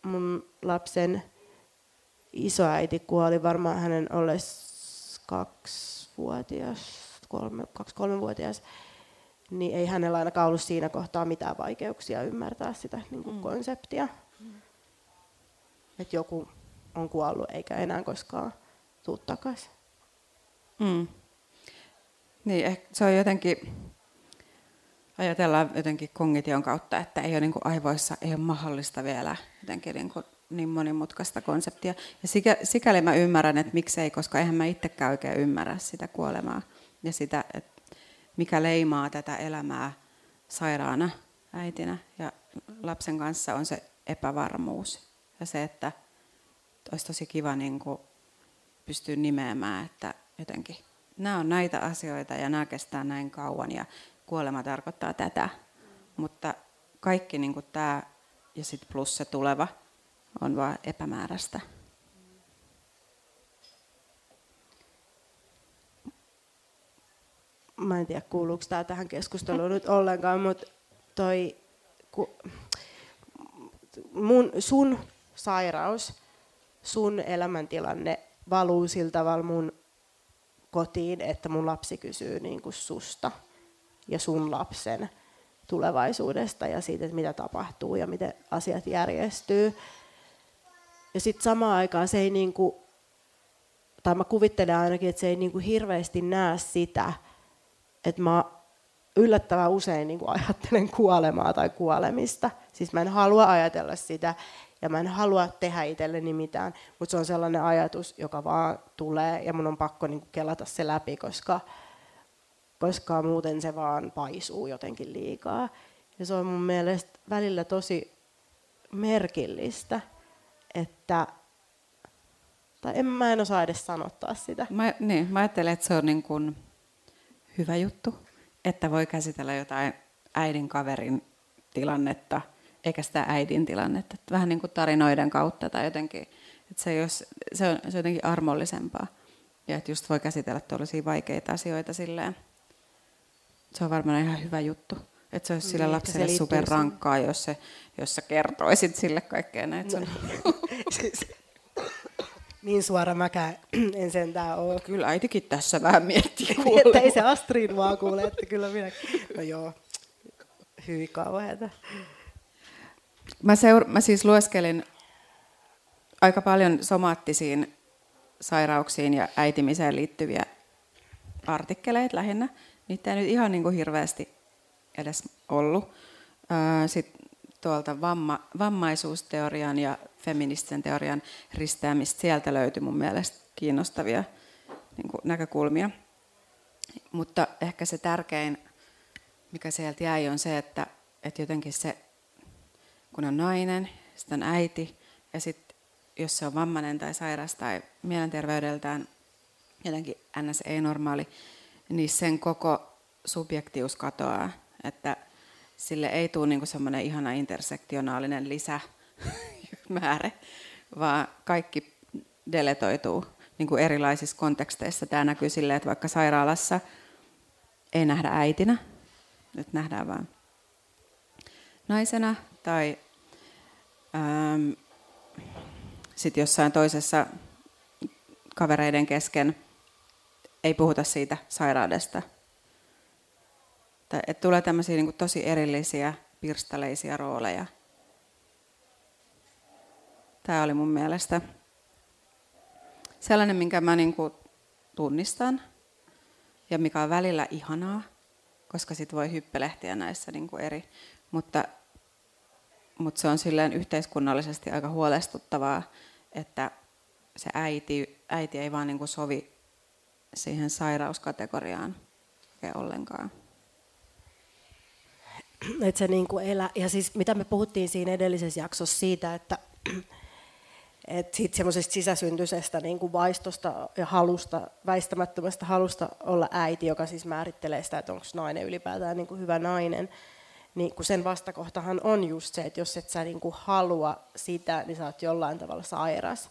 mun lapsen isoäiti kuoli varmaan hänen ollessa kaksivuotias, kolme, kaksi kolmevuotias, niin ei hänellä ainakaan ollut siinä kohtaa mitään vaikeuksia ymmärtää sitä niin kuin mm. konseptia. Mm. Että joku on kuollut eikä enää koskaan tuu takaisin. Mm. Niin, se on jotenkin ajatellaan jotenkin kognition kautta, että ei ole niin kuin aivoissa ei ole mahdollista vielä jotenkin niin, kuin niin monimutkaista konseptia. Ja sikäli mä ymmärrän, että miksei, koska eihän mä itsekään oikein ymmärrä sitä kuolemaa ja sitä, että mikä leimaa tätä elämää sairaana äitinä ja lapsen kanssa on se epävarmuus ja se, että olisi tosi kiva niin kuin pystyä nimeämään, että jotenkin nämä on näitä asioita ja nämä kestää näin kauan ja kuolema tarkoittaa tätä. Mutta kaikki niin kuin tämä ja sitten plus se tuleva on vain epämääräistä. Mä en tiedä, kuuluuko tämä tähän keskusteluun nyt ollenkaan, mutta toi, ku, mun, sun sairaus, sun elämäntilanne valuu sillä tavalla mun kotiin, että mun lapsi kysyy niin kuin susta ja sun lapsen tulevaisuudesta ja siitä, että mitä tapahtuu ja miten asiat järjestyy. Ja sitten samaan aikaan se ei niinku, tai mä kuvittelen ainakin, että se ei niinku hirveästi näe sitä, että mä yllättävän usein niinku ajattelen kuolemaa tai kuolemista. Siis mä en halua ajatella sitä ja mä en halua tehdä itselleni mitään, mutta se on sellainen ajatus, joka vaan tulee ja mun on pakko niinku kelata se läpi, koska koska muuten se vaan paisuu jotenkin liikaa. Ja se on mun mielestä välillä tosi merkillistä, että tai en, mä en osaa edes sanottaa sitä. Mä, niin, mä ajattelen, että se on niin kuin hyvä juttu, että voi käsitellä jotain äidin kaverin tilannetta, eikä sitä äidin tilannetta. Että vähän niin kuin tarinoiden kautta tai jotenkin, että se, jos, se, on, se on jotenkin armollisempaa. Ja että just voi käsitellä tuollaisia vaikeita asioita silleen, se on varmaan ihan hyvä juttu. Että se olisi sille niin, lapselle superrankkaa, jos, se, jos sä kertoisit sille kaikkea näitä. No. siis, niin suora mäkään en sentään ole. Kyllä äitikin tässä vähän miettii että ei se Astrid vaan kuule, että kyllä minä... No joo, hyvin kauheata. Mä, seur- mä siis lueskelin aika paljon somaattisiin sairauksiin ja äitimiseen liittyviä artikkeleita lähinnä. Niitä ei nyt ihan niin kuin hirveästi edes ollut. Sitten tuolta vamma, vammaisuusteorian ja feministisen teorian risteämistä sieltä löytyi mun mielestä kiinnostavia niin kuin näkökulmia. Mutta ehkä se tärkein, mikä sieltä jäi, on se, että, että jotenkin se, kun on nainen, sitten on äiti, ja sitten jos se on vammainen tai sairas tai mielenterveydeltään jotenkin ns. ei-normaali, niin sen koko subjektius katoaa. Että sille ei tule niinku semmoinen ihana intersektionaalinen lisämäärä, vaan kaikki deletoituu niin kuin erilaisissa konteksteissa. Tämä näkyy silleen, että vaikka sairaalassa ei nähdä äitinä, nyt nähdään vain naisena, tai ähm, sitten jossain toisessa kavereiden kesken ei puhuta siitä sairaudesta. Tai, että tulee tämmöisiä niin tosi erillisiä, pirstaleisia rooleja. Tämä oli mun mielestä sellainen, minkä mä niin kuin tunnistan ja mikä on välillä ihanaa, koska sit voi hyppelehtiä näissä niin kuin eri. Mutta, mutta se on silleen yhteiskunnallisesti aika huolestuttavaa, että se äiti, äiti ei vaan niin kuin sovi siihen sairauskategoriaan ollenkaan. Et se niin kuin elä, ja siis mitä me puhuttiin siinä edellisessä jaksossa siitä, että et siitä semmoisesta sisäsyntyisestä niin kuin vaistosta ja halusta, väistämättömästä halusta olla äiti, joka siis määrittelee sitä, että onko nainen ylipäätään niin kuin hyvä nainen, niin kun sen vastakohtahan on just se, että jos et sä niin kuin halua sitä, niin sä oot jollain tavalla sairas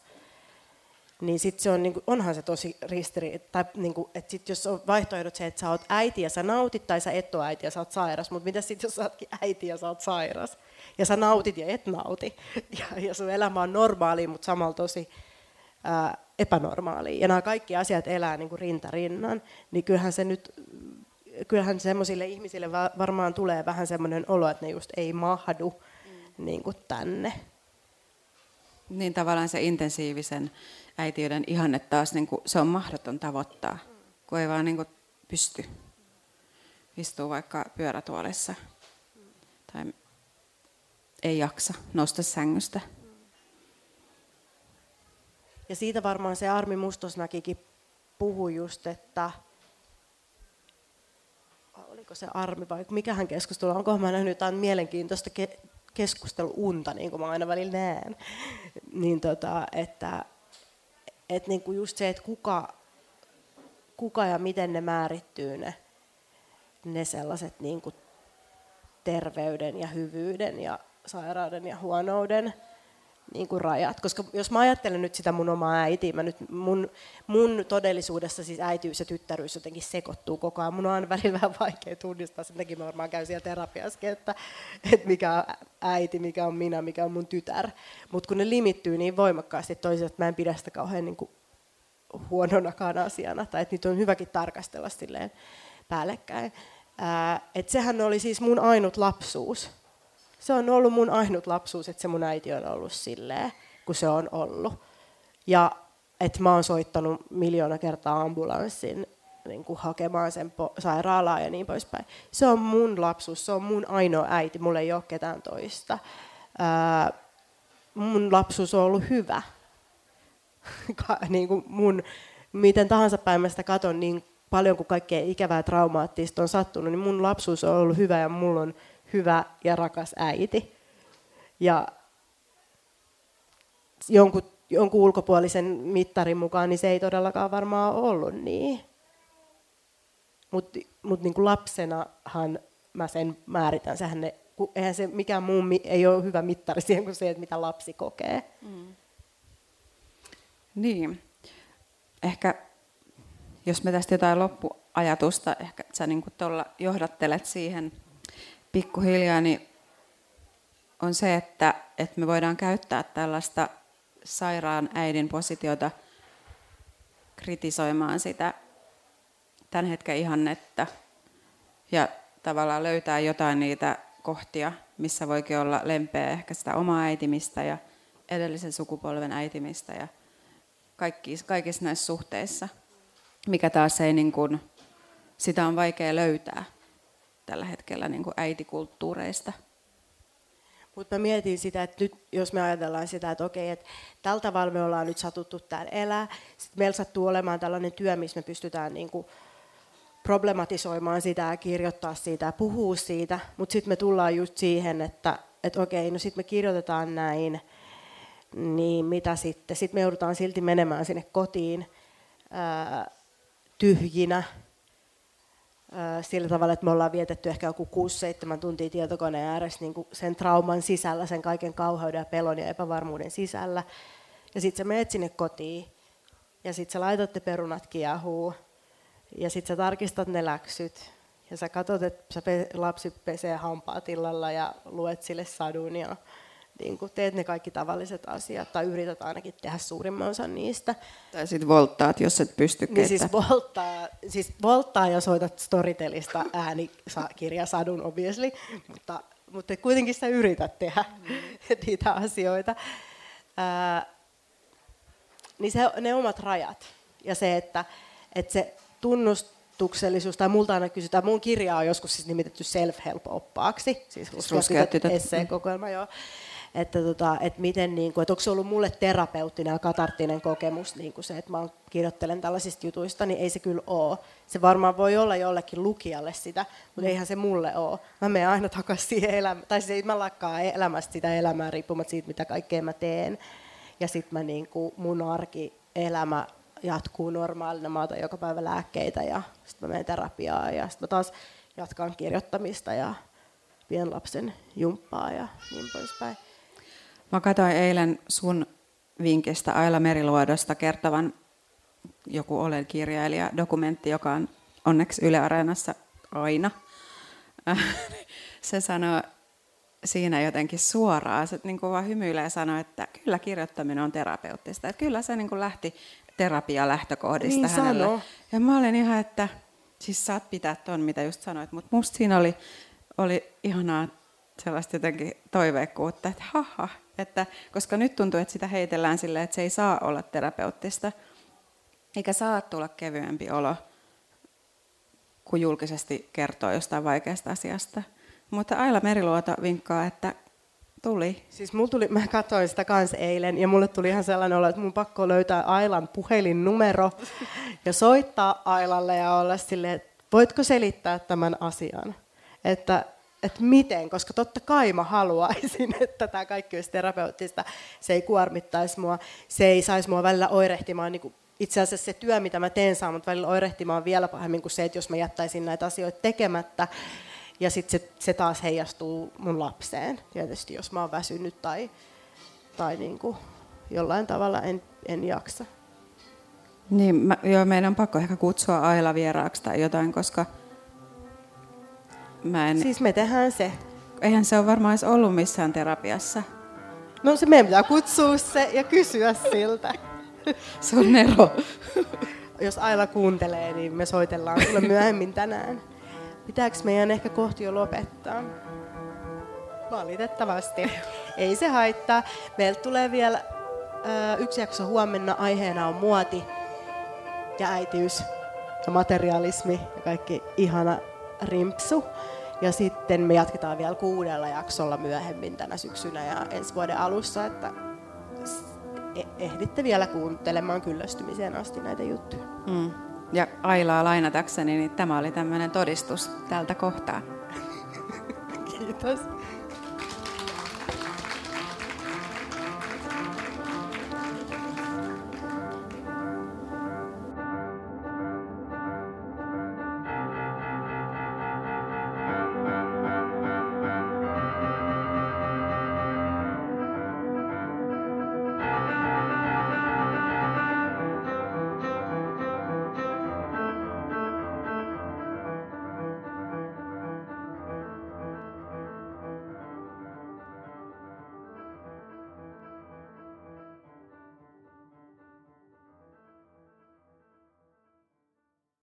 niin sit se on, niin kuin, onhan se tosi ristiriita. Tai niin kuin, että sit jos on vaihtoehdot se, että sä oot äiti ja sä nautit, tai sä et ole äiti ja sä oot sairas, mutta mitä sitten jos sä ootkin äiti ja sä oot sairas? Ja sä nautit ja et nauti. Ja, ja sun elämä on normaali, mutta samalla tosi ää, epänormaali. Ja nämä kaikki asiat elää niin kuin rinta rinnan. Niin kyllähän se nyt, kyllähän semmoisille ihmisille varmaan tulee vähän semmoinen olo, että ne just ei mahdu mm. niin kuin tänne. Niin tavallaan se intensiivisen äitiyden ihanne taas, niin kuin, se on mahdoton tavoittaa, kun ei vaan niin kuin, pysty. Istuu vaikka pyörätuolissa tai ei jaksa nousta sängystä. Ja siitä varmaan se Armi Mustosnäkikin puhui just, että oliko se Armi vai mikähän keskustelu, onko mä nähnyt jotain mielenkiintoista ke- keskusteluunta, niin kuin mä aina välillä näen, niin tota, että että niinku just se, että kuka, kuka ja miten ne määrittyy ne, ne sellaiset niinku terveyden ja hyvyyden ja sairauden ja huonouden niin kuin rajat. Koska jos mä ajattelen nyt sitä mun omaa äitiä, mä nyt, mun, mun todellisuudessa siis äitiys ja tyttäryys jotenkin sekoittuu koko ajan. Mun on aina välillä vähän vaikea tunnistaa, sen takia mä varmaan käyn siellä terapiassakin, että, että mikä on äiti, mikä on minä, mikä on mun tytär. Mutta kun ne limittyy niin voimakkaasti toisaalta, että mä en pidä sitä kauhean niin kuin huononakaan asiana, tai että niitä on hyväkin tarkastella silleen päällekkäin. Ää, sehän oli siis mun ainut lapsuus se on ollut mun ainut lapsuus, että se mun äiti on ollut silleen, kun se on ollut. Ja että mä oon soittanut miljoona kertaa ambulanssin niin kuin hakemaan sen po- sairaalaa ja niin poispäin. Se on mun lapsuus, se on mun ainoa äiti, mulla ei ole ketään toista. Ää, mun lapsuus on ollut hyvä. niin kuin mun, miten tahansa päin mä sitä katon, niin paljon kuin kaikkea ikävää traumaattista on sattunut, niin mun lapsuus on ollut hyvä ja mulla on hyvä ja rakas äiti. Ja jonkun, jonkun ulkopuolisen mittarin mukaan niin se ei todellakaan varmaan ollut niin. Mutta mut niin lapsenahan mä sen määritän. Sehän ne, eihän se mikään muu ei ole hyvä mittari siihen kuin se, että mitä lapsi kokee. Mm. Niin. Ehkä jos me tästä jotain loppuajatusta, ehkä sä niin johdattelet siihen pikkuhiljaa, niin on se, että, että me voidaan käyttää tällaista sairaan äidin positiota kritisoimaan sitä tämän hetken ihannetta ja tavallaan löytää jotain niitä kohtia, missä voikin olla lempeä ehkä sitä omaa äitimistä ja edellisen sukupolven äitimistä ja kaikki, kaikissa näissä suhteissa, mikä taas ei niin kuin, sitä on vaikea löytää tällä hetkellä niin kuin äitikulttuureista. Mutta mietin sitä, että nyt jos me ajatellaan sitä, että okei, että tällä tavalla me ollaan nyt satuttu täällä elää, sitten meillä sattuu olemaan tällainen työ, missä me pystytään niin kuin problematisoimaan sitä ja kirjoittaa siitä ja puhua siitä, mutta sitten me tullaan just siihen, että et okei, no sitten me kirjoitetaan näin, niin mitä sitten? Sitten me joudutaan silti menemään sinne kotiin ää, tyhjinä, sillä tavalla, että me ollaan vietetty ehkä joku 6-7 tuntia tietokoneen ääressä niin kuin sen trauman sisällä, sen kaiken kauheuden ja pelon ja epävarmuuden sisällä. Ja sitten sä menet sinne kotiin ja sitten sä laitat ne perunat kiehuu ja sitten sä tarkistat ne läksyt ja sä katsot, että sä lapsi pesee hampaat illalla ja luet sille sadun ja niin kun teet ne kaikki tavalliset asiat tai yrität ainakin tehdä suurimman osan niistä. Tai sitten volttaat, jos et pysty Niin siis volttaa, siis volttaa ja soitat Storytelista äänikirja sadun obviously, mutta, mutta kuitenkin sä yrität tehdä mm. niitä asioita. Ää, niin se, ne omat rajat ja se, että, että se tunnustuksellisuus, tai multa aina kysytään, mun kirjaa on joskus siis nimitetty self-help-oppaaksi, siis, siis ruskeat esseen-kokoelma, joo. Että, tota, että miten, niin kuin, että onko se ollut mulle terapeuttinen ja katarttinen kokemus, niin kuin se, että mä kirjoittelen tällaisista jutuista, niin ei se kyllä ole. Se varmaan voi olla jollekin lukijalle sitä, mutta eihän se mulle ole. Mä menen aina takaisin siihen elämään, tai siis mä lakkaan elämästä sitä elämää riippumatta siitä, mitä kaikkea mä teen. Ja sitten mä niin kuin, mun arki, elämä jatkuu normaalina. Mä otan joka päivä lääkkeitä ja sitten mä menen terapiaan ja sitten mä taas jatkan kirjoittamista ja pienlapsen jumppaa ja niin poispäin. Mä katsoin eilen sun vinkistä Aila Meriluodosta kertovan joku Olen kirjailija dokumentti, joka on onneksi Yle Areenassa aina. Se sanoo siinä jotenkin suoraan, se niin kuin vaan hymyilee ja sanoo, että kyllä kirjoittaminen on terapeuttista. Että kyllä se niin kuin lähti terapia lähtökohdista niin hänelle. Sano. Ja mä olin ihan, että siis saat pitää ton, mitä just sanoit, mutta musta siinä oli, oli ihanaa sellaista jotenkin toiveikkuutta, että haha, että, koska nyt tuntuu, että sitä heitellään silleen, että se ei saa olla terapeuttista, eikä saa tulla kevyempi olo, kun julkisesti kertoo jostain vaikeasta asiasta. Mutta Aila Meriluoto vinkkaa, että Tuli. Siis mulla tuli, mä katsoin sitä kans eilen ja mulle tuli ihan sellainen olo, että mun pakko löytää Ailan puhelinnumero ja soittaa Ailalle ja olla silleen, että voitko selittää tämän asian? Että, että miten, koska totta kai mä haluaisin, että tämä kaikki olisi terapeuttista. Se ei kuormittaisi mua, se ei saisi mua välillä oirehtimaan niin itse asiassa se työ, mitä mä teen, saa mut välillä oirehtimaan vielä pahemmin kuin se, että jos mä jättäisin näitä asioita tekemättä. Ja sitten se, se taas heijastuu mun lapseen, tietysti jos mä oon väsynyt tai, tai niin kuin jollain tavalla en, en jaksa. Niin, mä, joo, meidän on pakko ehkä kutsua Aila vieraaksi tai jotain, koska mä en... Siis me tehdään se. Eihän se ole varmaan edes ollut missään terapiassa. No se meidän pitää kutsua se ja kysyä siltä. se on Nero. Jos Aila kuuntelee, niin me soitellaan sulle myöhemmin tänään. Pitääkö meidän ehkä kohti jo lopettaa? Valitettavasti. Ei se haittaa. Meiltä tulee vielä ö, yksi jakso huomenna. Aiheena on muoti ja äitiys ja materialismi ja kaikki ihana rimpsu. Ja sitten me jatketaan vielä kuudella jaksolla myöhemmin tänä syksynä ja ensi vuoden alussa, että e- ehditte vielä kuuntelemaan kyllästymiseen asti näitä juttuja. Mm. Ja Ailaa lainatakseni, niin tämä oli tämmöinen todistus tältä kohtaa. Kiitos.